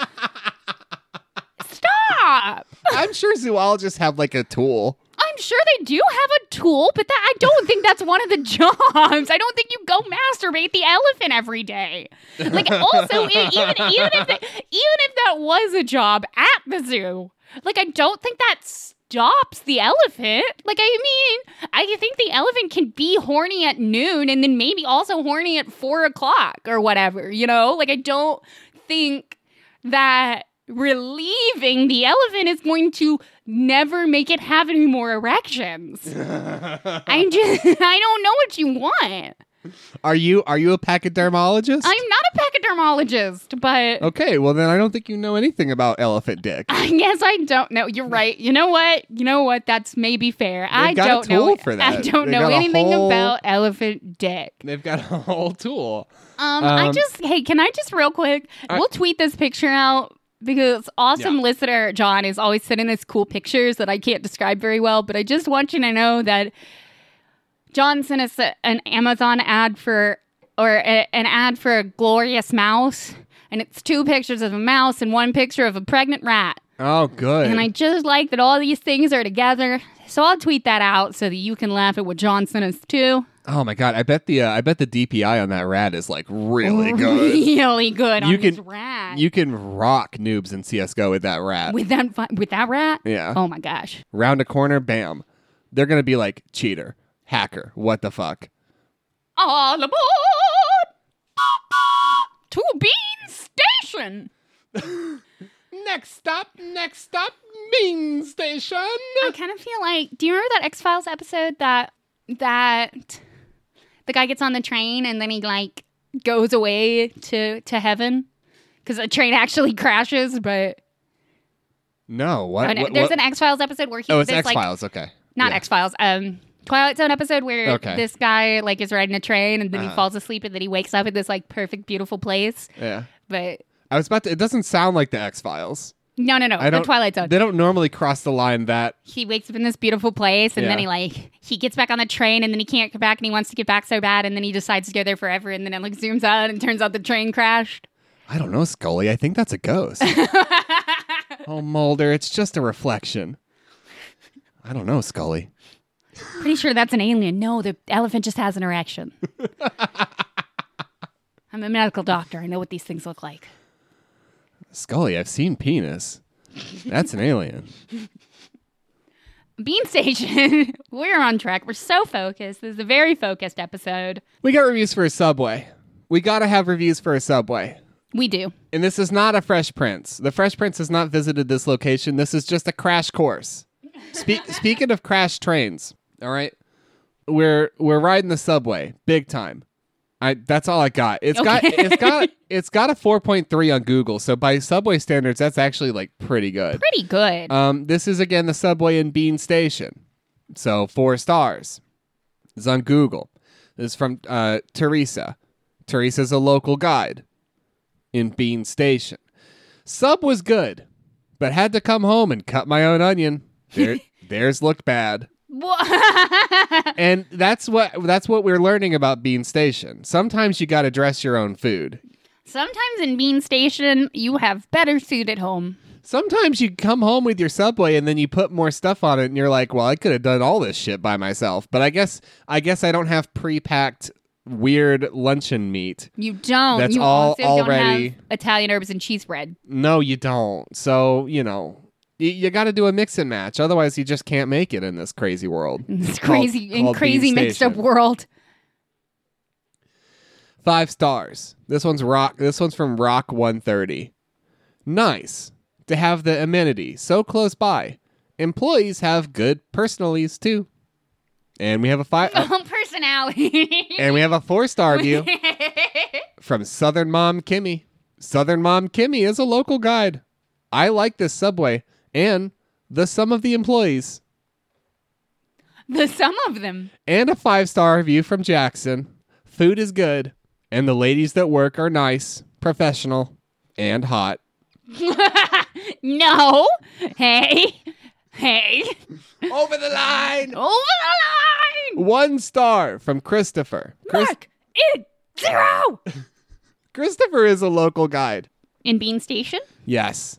Stop. I'm sure zoologists have like a tool. I'm sure they do have a tool, but that I don't think that's one of the jobs. I don't think you go masturbate the elephant every day. Like also even even if even if that was a job at the zoo, like I don't think that stops the elephant. Like I mean, I think the elephant can be horny at noon and then maybe also horny at four o'clock or whatever. You know, like I don't think that relieving the elephant is going to never make it have any more erections. I just I don't know what you want. Are you are you a pachydermologist? I'm not a pachydermologist, but okay, well then I don't think you know anything about elephant dick. I guess I don't know. You're right. You know what? You know what? That's maybe fair. I got a don't know. tool for I don't They know got a anything whole- about elephant dick. They've got a whole tool. Um, I Um, just hey, can I just real quick? I- we'll tweet this picture out because awesome Yeah. listener John is always sending us cool pictures that I can't describe very well. But I just want you to know that John sent us a, an Amazon ad for or a, an ad for a glorious mouse, and it's two pictures of a mouse and one picture of a pregnant rat. Oh, good. And I just like that all these things are together. So I'll tweet that out so that you can laugh at what John sent us too. Oh my god, I bet the uh, I bet the DPI on that rat is like really good. Really good You on this can- rat. you can rock noobs in CS:GO with that rat. with that with that rat. yeah. Oh my gosh. Round a corner, bam. They're gonna be like cheater, hacker, what the fuck? All aboard to Bean Station. Next stop, next stop, Bean Station. I kind of feel like. Do you remember that X Files episode that that the guy gets on the train and then he like goes away to to heaven because the train actually crashes, but No, what? Oh, no, what- there's what- an X Files episode where he's oh, it's X like Files. okay. not Yeah. X Files, um, Twilight Zone episode where Okay. this guy like is riding a train and then he Uh-huh. falls asleep and then he wakes up in this like perfect beautiful place. Yeah. But I was about to. It doesn't sound like the X Files. No, no, no. I The don't- Twilight Zone. They don't normally cross the line that. he wakes up in this beautiful place and then Yeah. he like he gets back on the train and then he can't get back and he wants to get back so bad and then he decides to go there forever and then it like zooms out and turns out the train crashed. I don't know, Scully. I think that's a ghost. oh, Mulder, it's just a reflection. I don't know, Scully. Pretty sure that's an alien. No, the elephant just has an erection. I'm a medical doctor. I know what these things look like. Scully, I've seen penis. That's an alien. Bean Station. We're on track. We're so focused. This is a very focused episode. We got reviews for a Subway. We got to have reviews for a Subway. We do. And this is not a Fresh Prince. The Fresh Prince has not visited this location. This is just a crash course. Spe- speaking of crash trains, all right, we're we're riding the subway big time. I that's all I got. It's got it's got it's got a four point three on Google. So by subway standards, that's actually like pretty good. Pretty good. Um, this is again the subway in Bean Station. So four stars. It's on Google. This is from uh, Teresa. Teresa's a local guide in Bean Station. Sub was good, but had to come home and cut my own onion. There, theirs looked bad. And that's what that's what we're learning about Bean Station. Sometimes you got to dress your own food. Sometimes in Bean Station, you have better food at home. Sometimes you come home with your Subway and then you put more stuff on it and you're like, "Well, I could have done all this shit by myself." But I guess I guess I don't have pre-packed weird luncheon meat. You don't. That's you all also already- don't have Italian herbs and cheese bread. No, you don't. So, you know, y- you got to do a mix and match. Otherwise, you just can't make it in this crazy world. It's Called- crazy, in called crazy mixed up world. Five stars. This one's rock. This one's from Rock 130. Nice to have the amenity so close by. Employees have good personalities too. And we have a five. Oh, personality. and we have a four star review from Southern Mom Kimmy. Southern Mom Kimmy is a local guide. I like this subway and the sum of the employees. the sum of them. And a five star review from Jackson. Food is good, and the ladies that work are nice, professional, and hot. No. Hey. Hey. Over the line! Over the line. One star from Christopher. Chris- Mark it zero. Christopher is a local guide. In Bean Station? Yes.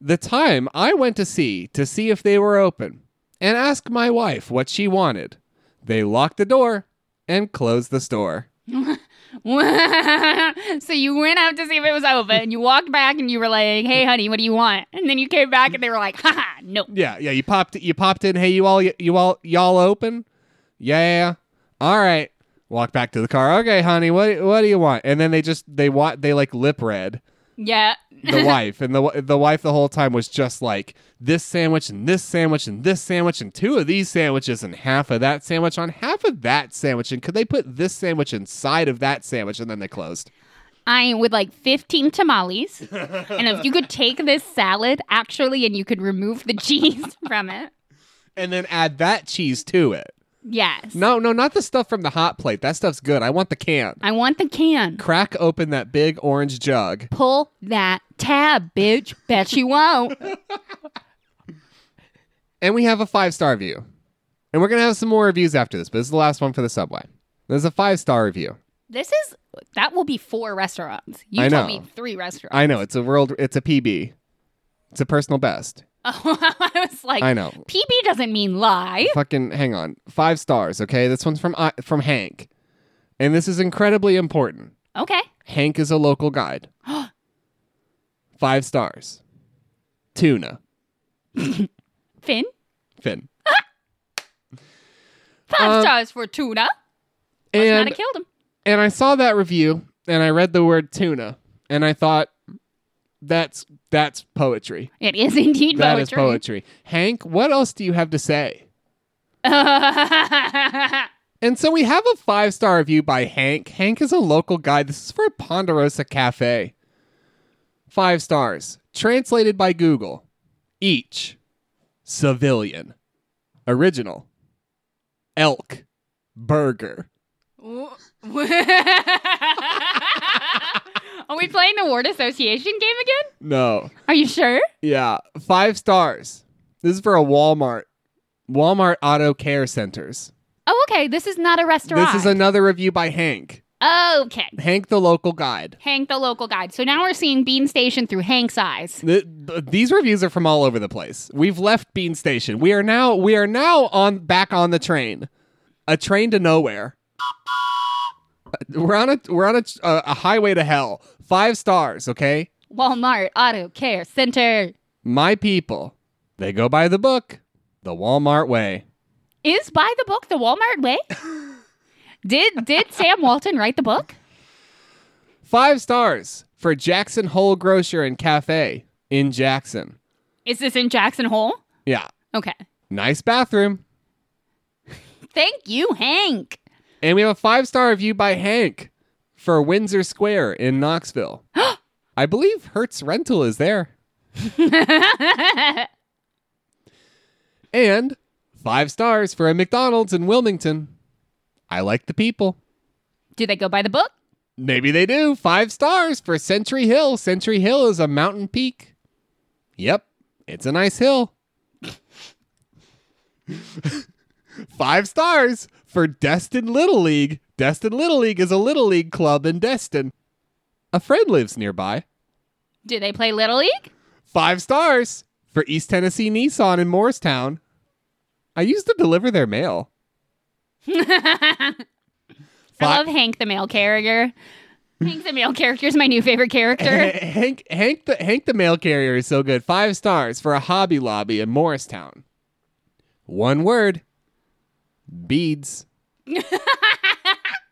The time I went to see to see if they were open and ask my wife what she wanted. They locked the door and closed the store. so you went out to see if it was open. and You walked back and you were like, "Hey, honey, what do you want?" And then you came back and they were like, "Haha, no." Yeah, yeah. You popped. You popped in. Hey, you all. You all. Y'all open? Yeah. All right. Walk back to the car. Okay, honey. What What do you want? And then they just they wa They like lip read Yeah. the wife, and the the wife the whole time was just like this sandwich and this sandwich and this sandwich and two of these sandwiches and half of that sandwich on half of that sandwich. And could they put this sandwich inside of that sandwich? And then they closed. I would like 15 tamales. and if you could take this salad actually and you could remove the cheese from it. And then add that cheese to it. Yes. No, no, not the stuff from the hot plate. That stuff's good. I want the can. I want the can. Crack open that big orange jug. Pull that tab, bitch. Bet you won't. And we have a five star review. And we're going to have some more reviews after this, but this is the last one for the Subway. There's a five star review. This is that will be four restaurants. You I told know. me three restaurants. I know, it's a world, it's a PB. It's a personal best. Oh, I was like, I know. PB doesn't mean lie. Fucking hang on. Five stars, okay? This one's from I from Hank. And this is incredibly important. Okay. Hank is a local guide. Five stars. Tuna. Finn, Finn. five Um, stars for tuna. Must not And have killed him. and I saw that review and I read the word tuna and I thought that's that's poetry. It is indeed That poetry. is poetry. Hank, what else do you have to say? And so we have a five star review by Hank. Hank is a local guy. This is for Ponderosa Cafe. Five stars. Translated by Google. Each. Civilian. Original. Elk. Burger. Are we playing the word association game again? No. Are you sure? Yeah. Five stars. This is for a Walmart. Walmart Auto Care Centers. Oh, okay. This is not a restaurant. This is another review by Hank. Okay. Hank, the local guide. Hank, the local guide. So now we're seeing Bean Station through Hank's eyes. Th- th- these reviews are from all over the place. We've left Bean Station. We are now we are now on back on the train, a train to nowhere. Uh, We're on a we're on a, a, a highway to hell. Five stars, okay. Walmart Auto Care Center. My people, they go by the book, the Walmart way. Is by the book the Walmart way? did did Sam Walton write the book? Five stars for Jackson Hole Grocer and Cafe in Jackson. Is this in Jackson Hole? Yeah, Okay. nice bathroom. Thank you, Hank. And we have a five star review by Hank for Windsor Square in Knoxville. I believe Hertz Rental is there. And five stars for a McDonald's in Wilmington. I like the people. Do they go by the book? Maybe they do. Five stars for Century Hill. Century Hill is a mountain peak. Yep, it's a nice hill. Five stars for Destin Little League. Destin Little League is a Little League club in Destin. A friend lives nearby. Do they play Little League? Five stars for East Tennessee Nissan in Morristown. I used to deliver their mail. I love Hank the mail carrier. Hank the mail carrier is my new favorite character. Hank Hank the Hank the mail carrier is so good. Five stars for a Hobby Lobby in Morristown. One word. Beads.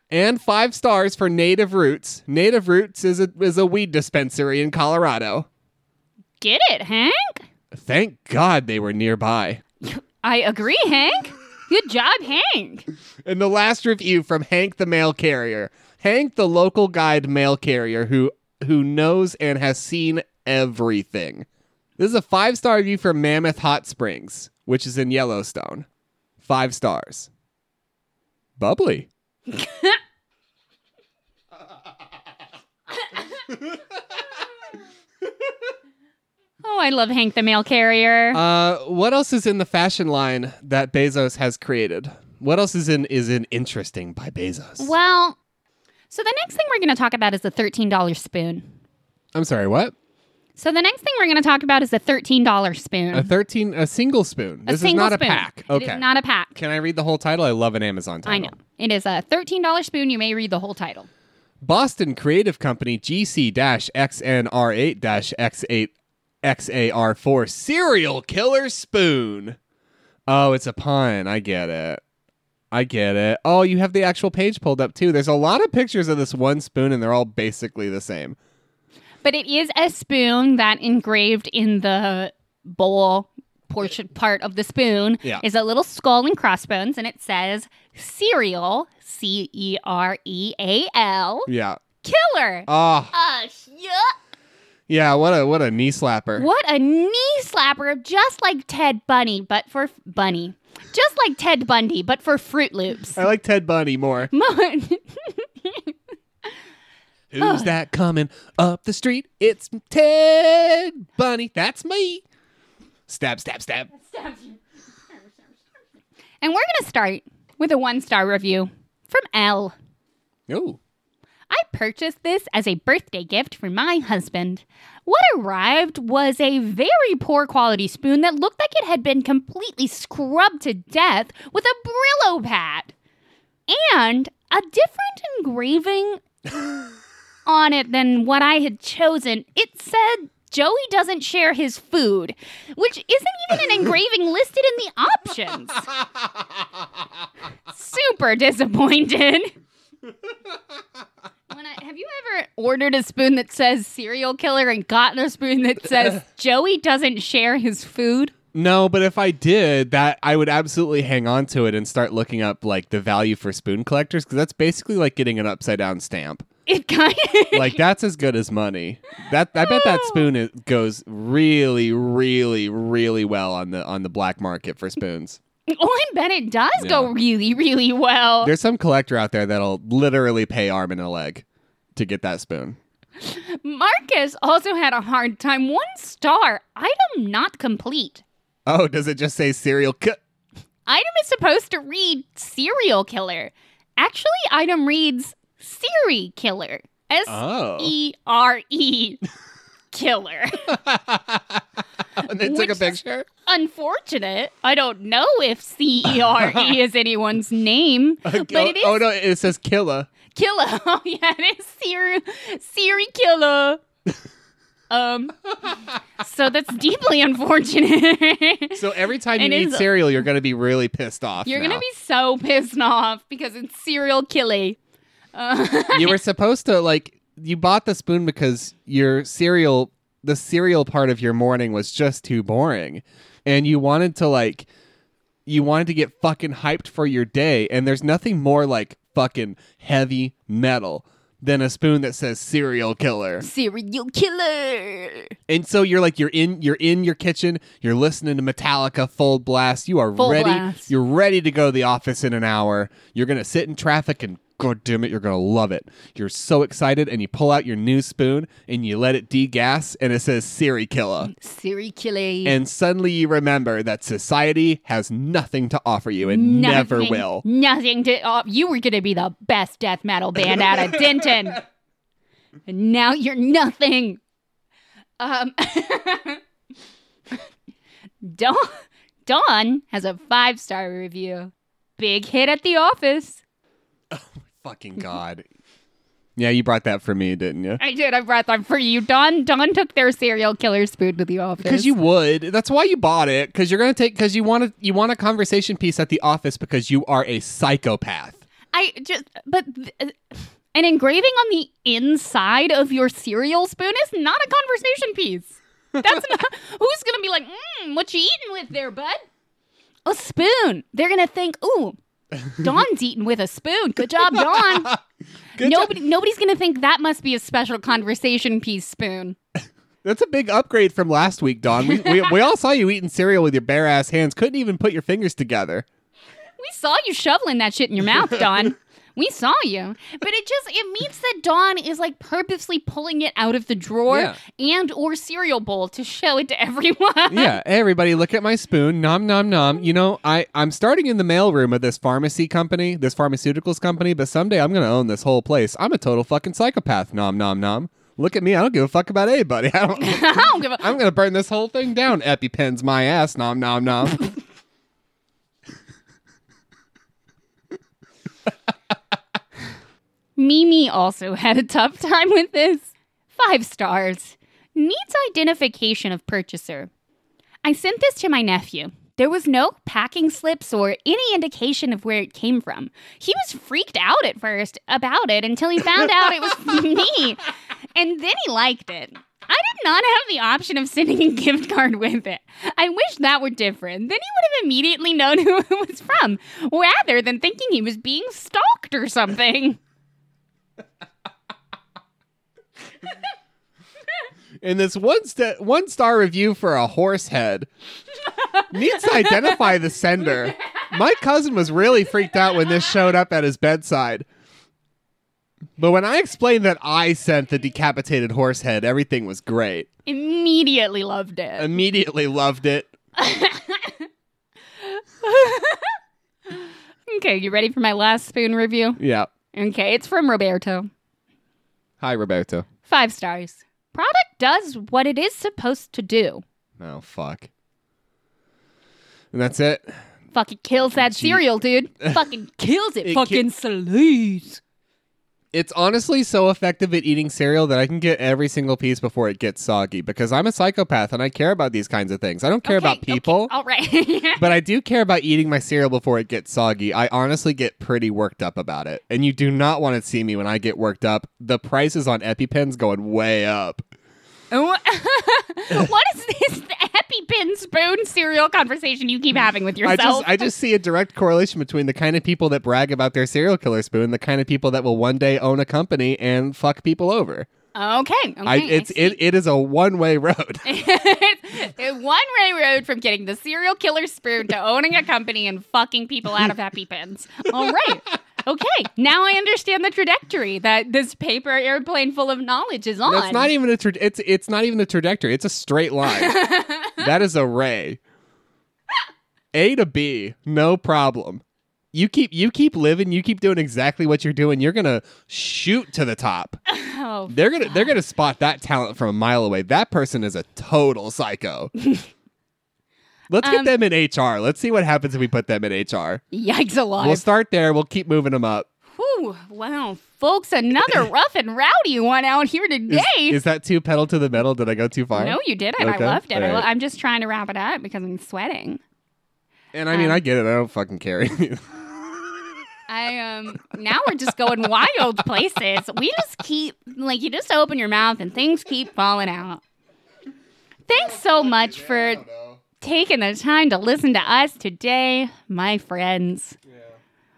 and five stars for Native Roots. Native Roots is a is a weed dispensary in Colorado. Get it, Hank? Thank God they were nearby. I agree, Hank. Good job, Hank. And the last review from Hank the mail carrier. Hank the local guide mail carrier who who knows and has seen everything. This is a five-star review from Mammoth Hot Springs, which is in Yellowstone. Five stars. Bubbly. Oh, I love Hank the mail carrier. Uh, what else is in the fashion line that Bezos has created? What else is in is in interesting by Bezos? well, so the next thing we're going to talk about is the $13 spoon. I'm sorry, what? So the next thing we're going to talk about is the $13 spoon. A 13 a single spoon. A This is not spoon. a pack. Okay. is not a pack. Can I read the whole title? I love an Amazon title. I know. It is a $13 spoon. You may read the whole title. Boston creative company GC-XNR8-X8 XAR4 serial killer spoon. Oh, it's a pun. I get it. I get it. Oh, you have the actual page pulled up too. There's a lot of pictures of this one spoon and they're all basically the same. But it is a spoon that engraved in the bowl portion part of the spoon Yeah. is a little skull and crossbones, and it says cereal, C E R E A L, Yeah. killer. Oh, Uh, yeah. yeah, what a what a knee slapper. What a knee slapper, just like Ted Bunny, but for Bunny. Just like Ted Bundy, but for Froot Loops. I like Ted Bundy more. Who's that coming up the street? It's Ted Bunny. That's me. Stab, stab, stab. and we're going to start with a one star review from L. Ooh. I purchased this as a birthday gift for my husband. What arrived was a very poor quality spoon that looked like it had been completely scrubbed to death with a Brillo pad. And a different engraving on it than what I had chosen. It said Joey doesn't share his food, which isn't even an engraving listed in the options. Super disappointed. When I, have you ever ordered a spoon that says serial killer and gotten a spoon that says Joey doesn't share his food? No, but if I did, that I would absolutely hang on to it and start looking up like the value for spoon collectors because that's basically like getting an upside down stamp. It kind of Like that's as good as money. That I bet that oh. spoon is, goes really, really, really well on the on the black market for spoons. Oh, I bet it does go really, really well. There's some collector out there that'll literally pay arm and a leg to get that spoon. Marcus also had a hard time. One star. Item not complete. Oh, does it just say serial ki- Item is supposed to read serial killer. Actually, item reads Siri killer. S Oh. E R E killer. and they took a picture? Unfortunate. I don't know if C E R E is anyone's name, but it is Oh, no, it says killer. killer. Oh yeah, it is Siri Siri killer. Um, so that's deeply unfortunate. So every time you eat cereal, you're going to be really pissed off. You're now. gonna be so pissed off because it's cereal killing. Uh, you were supposed to like you bought the spoon because your cereal the cereal part of your morning was just too boring. And you wanted to like you wanted to get fucking hyped for your day. And there's nothing more like fucking heavy metal than a spoon that says serial killer. Serial killer. and so you're like you're in you're in your kitchen. You're listening to metallica full blast. You are Full ready. blast. you're ready to go to the office in an hour. You're gonna sit in traffic and god damn it you're gonna love it you're so excited and you pull out your new spoon and you let it degas and it says siri killer Serial Killer. and suddenly you remember that society has nothing to offer you and never will Nothing to. Oh, you were gonna be the best death metal band out of Denton, and now you're nothing. Um, Dawn, Dawn has a five star review. Big hit at the office. Fucking god yeah you brought that for me didn't you I did. I brought that for you. Don Don took their serial killer spoon to the office. Because you would. That's why you bought it. Because you're gonna take. Because you want to. You want a conversation piece at the office because you are a psychopath. I just, but th- uh, an engraving on the inside of your cereal spoon is not a conversation piece. That's not. Who's gonna be like, mm, what you eating with there, bud? A spoon. They're gonna think, ooh, Dawn's eating with a spoon. Good job, Dawn. Good Nobody, nobody's gonna think that must be a special conversation piece spoon. That's a big upgrade from last week, Don. We, we we all saw you eating cereal with your bare ass hands. Couldn't even put your fingers together. We saw you shoveling that shit in your mouth, Dawn. We saw you. But it just it means that Dawn is like purposely pulling it out of the drawer Yeah. and or cereal bowl to show it to everyone. Yeah. Hey, everybody, look at my spoon. Nom nom nom. You know, I I'm starting in the mailroom of this pharmacy company, this pharmaceuticals company. But someday I'm gonna own this whole place. I'm a total fucking psychopath. Nom nom nom. Look at me. I don't give a fuck about anybody. I don't. I don't give a I'm gonna burn this whole thing down. EpiPens my ass. Nom nom nom. Mimi also had a tough time with this. Five stars. Needs identification of purchaser. I sent this to my nephew. There was no packing slips or any indication of where it came from. He was freaked out at first about it until he found out it was me. And then he liked it. I did not have the option of sending a gift card with it. I wish that were different. Then he would have immediately known who it was from, rather than thinking he was being stalked or something. In this one st- one star review for a horse head needs to identify the sender. My cousin was really freaked out when this showed up at his bedside. But when I explained that I sent the decapitated horse head, everything was great. Immediately loved it. Immediately loved it. Okay, you ready for my last spoon review? Yeah. Okay, it's from Roberto. Hi, Roberto. Five stars. Product does what it is supposed to do. Oh, fuck. And that's it. Fucking kills that Gee. cereal, dude. Fucking kills it. It Fucking slays. It's honestly so effective at eating cereal that I can get every single piece before it gets soggy because I'm a psychopath and I care about these kinds of things. I don't care about Okay, okay, people. All right. But I do care about eating my cereal before it gets soggy. I honestly get pretty worked up about it. And you do not want to see me when I get worked up. The prices on EpiPens going way up. what is this happy EpiPen spoon cereal conversation you keep mm. having with I yourself? just I just see a direct correlation between the kind of people that brag about their serial killer spoon, and the kind of people that will one day own a company and fuck people over. okay. Okay. I, it's it, it is a one way road. it's a one-way road from getting the serial killer spoon to owning a company and fucking people out of EpiPens. All right. Okay, now I understand the trajectory that this paper airplane full of knowledge is on. That's not even a tra- it's it's not even a trajectory. It's a straight line. that is a ray. A to B, no problem. You keep you keep living, you keep doing exactly what you're doing. You're gonna shoot to the top. oh, They're gonna they're gonna spot that talent from a mile away. That person is a total psycho. Let's get Um, them in HR. Let's see what happens if we put them in HR. yikes alive. We'll start there. We'll keep moving them up. Whew, wow, folks, another rough and rowdy one out here Is, today. is that too pedal to the metal? Did I go too far? no, you didn't. I loved it. I all lo- right. I'm just trying to wrap it up because I'm sweating. And I mean, Um, I get it. I don't fucking care. I um now we're just going wild places. We just keep like you just open your mouth and things keep falling out. Thanks so much for taking the time to listen to us today, my friends.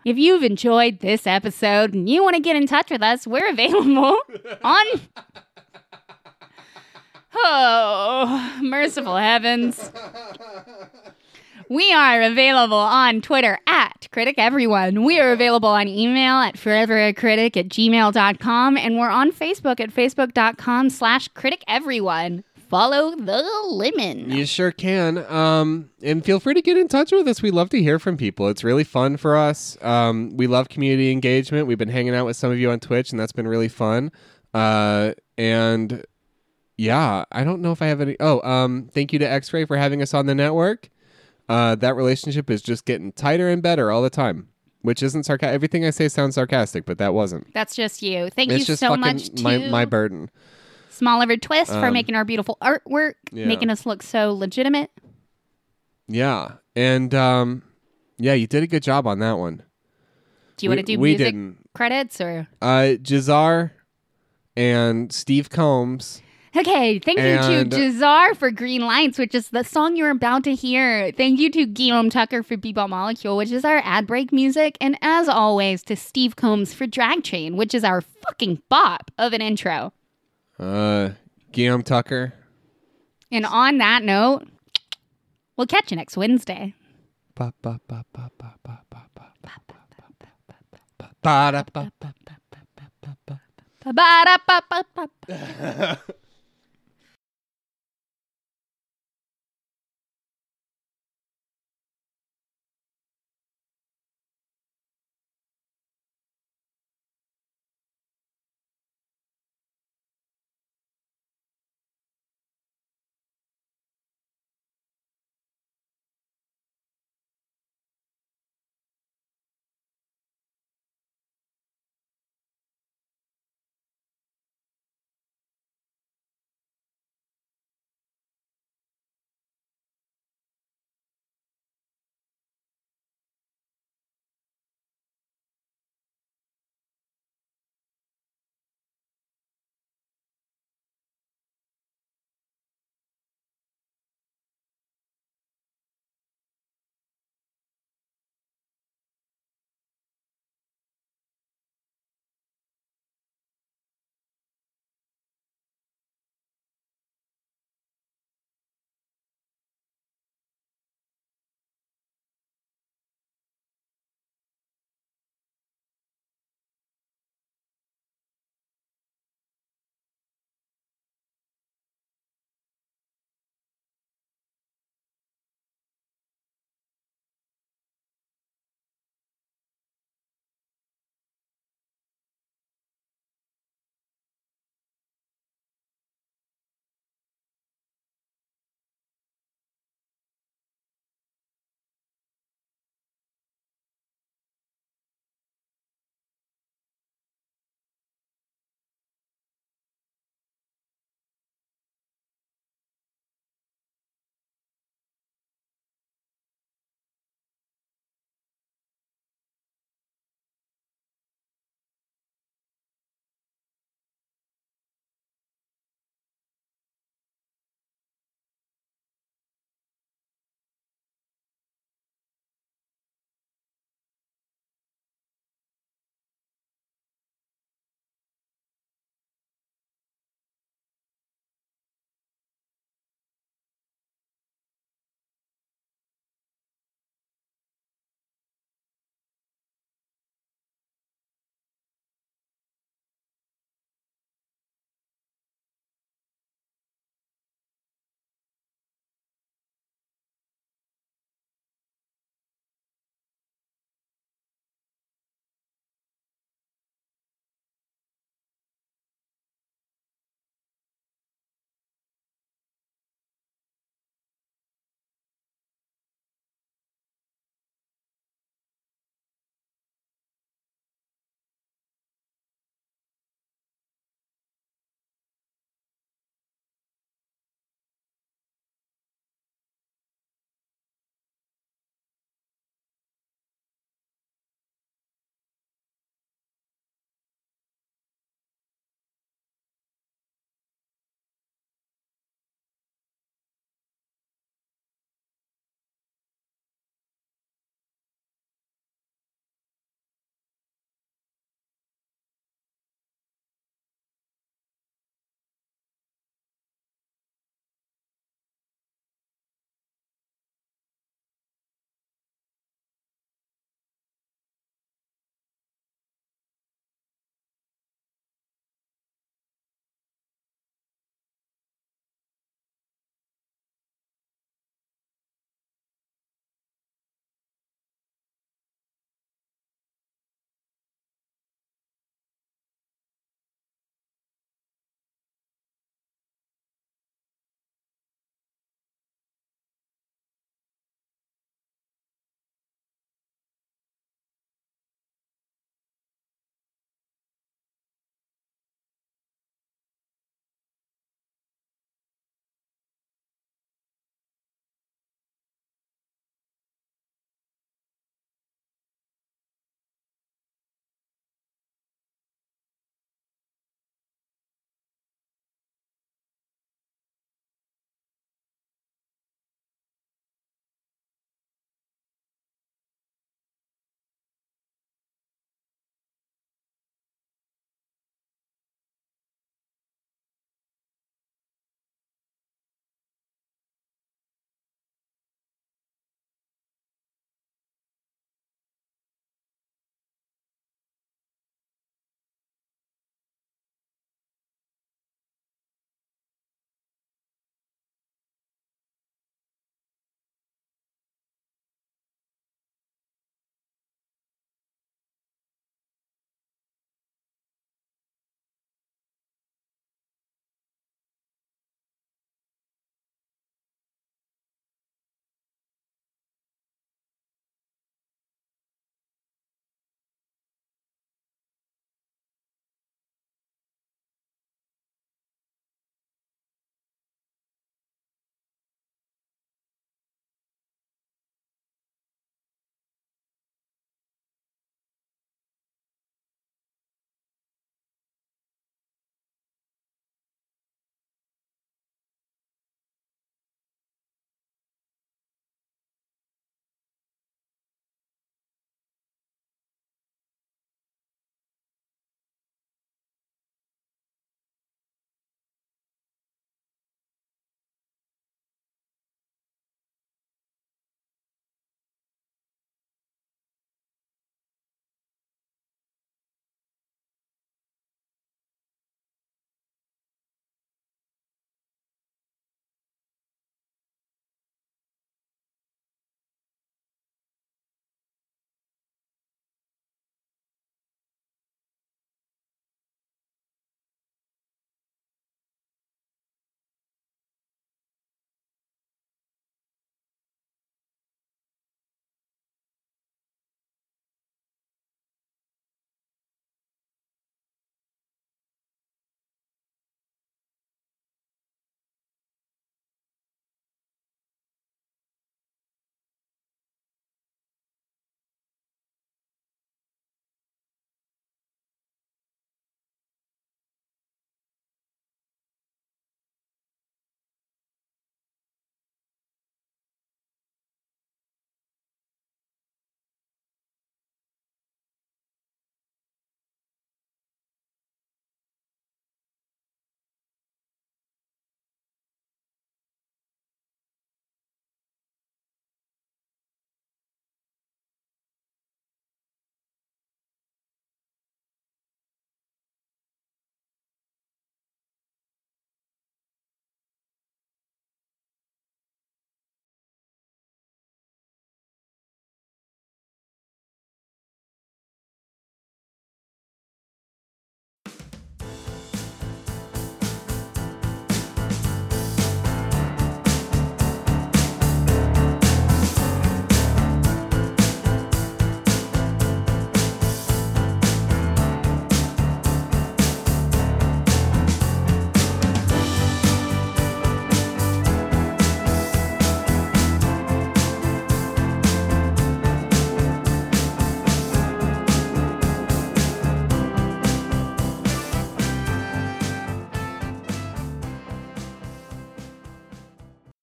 If you've enjoyed this episode and you want to get in touch with us, we're available on Oh, merciful heavens. We are available on Twitter at Critic Everyone. We are available on email at foreveracritic at gmail.com. And we're on Facebook at facebook.com slash critic everyone. Follow the lemon. You sure can. Um, and feel free to get in touch with us. We love to hear from people. It's really fun for us. Um, we love community engagement. We've been hanging out with some of you on Twitch, and that's been really fun. Uh, and yeah, I don't know if I have any. Oh, um, thank you to X Ray for having us on the network. Uh, that relationship is just getting tighter and better all the time. Which isn't sarcastic. Everything I say sounds sarcastic, but that wasn't. That's just you. Thank it's you so much to my my burden. Small Liver Twist for Um, making our beautiful artwork, yeah. making us look so legitimate. Yeah, and um, yeah, you did a good job on that one. Do you want to do we music didn't. credits or? Uh, Jahzzar and Steve Combs. Okay, thank you to Jahzzar for Green Lights, which is the song you're about to hear. Thank you to Guillaume Tucker for Bebop Molecule, which is our ad break music. And as always, to Steve Combs for Drag Chain, which is our fucking bop of an intro. Uh, Guillaume Tucker. And on that note, we'll catch you next Wednesday. Ba,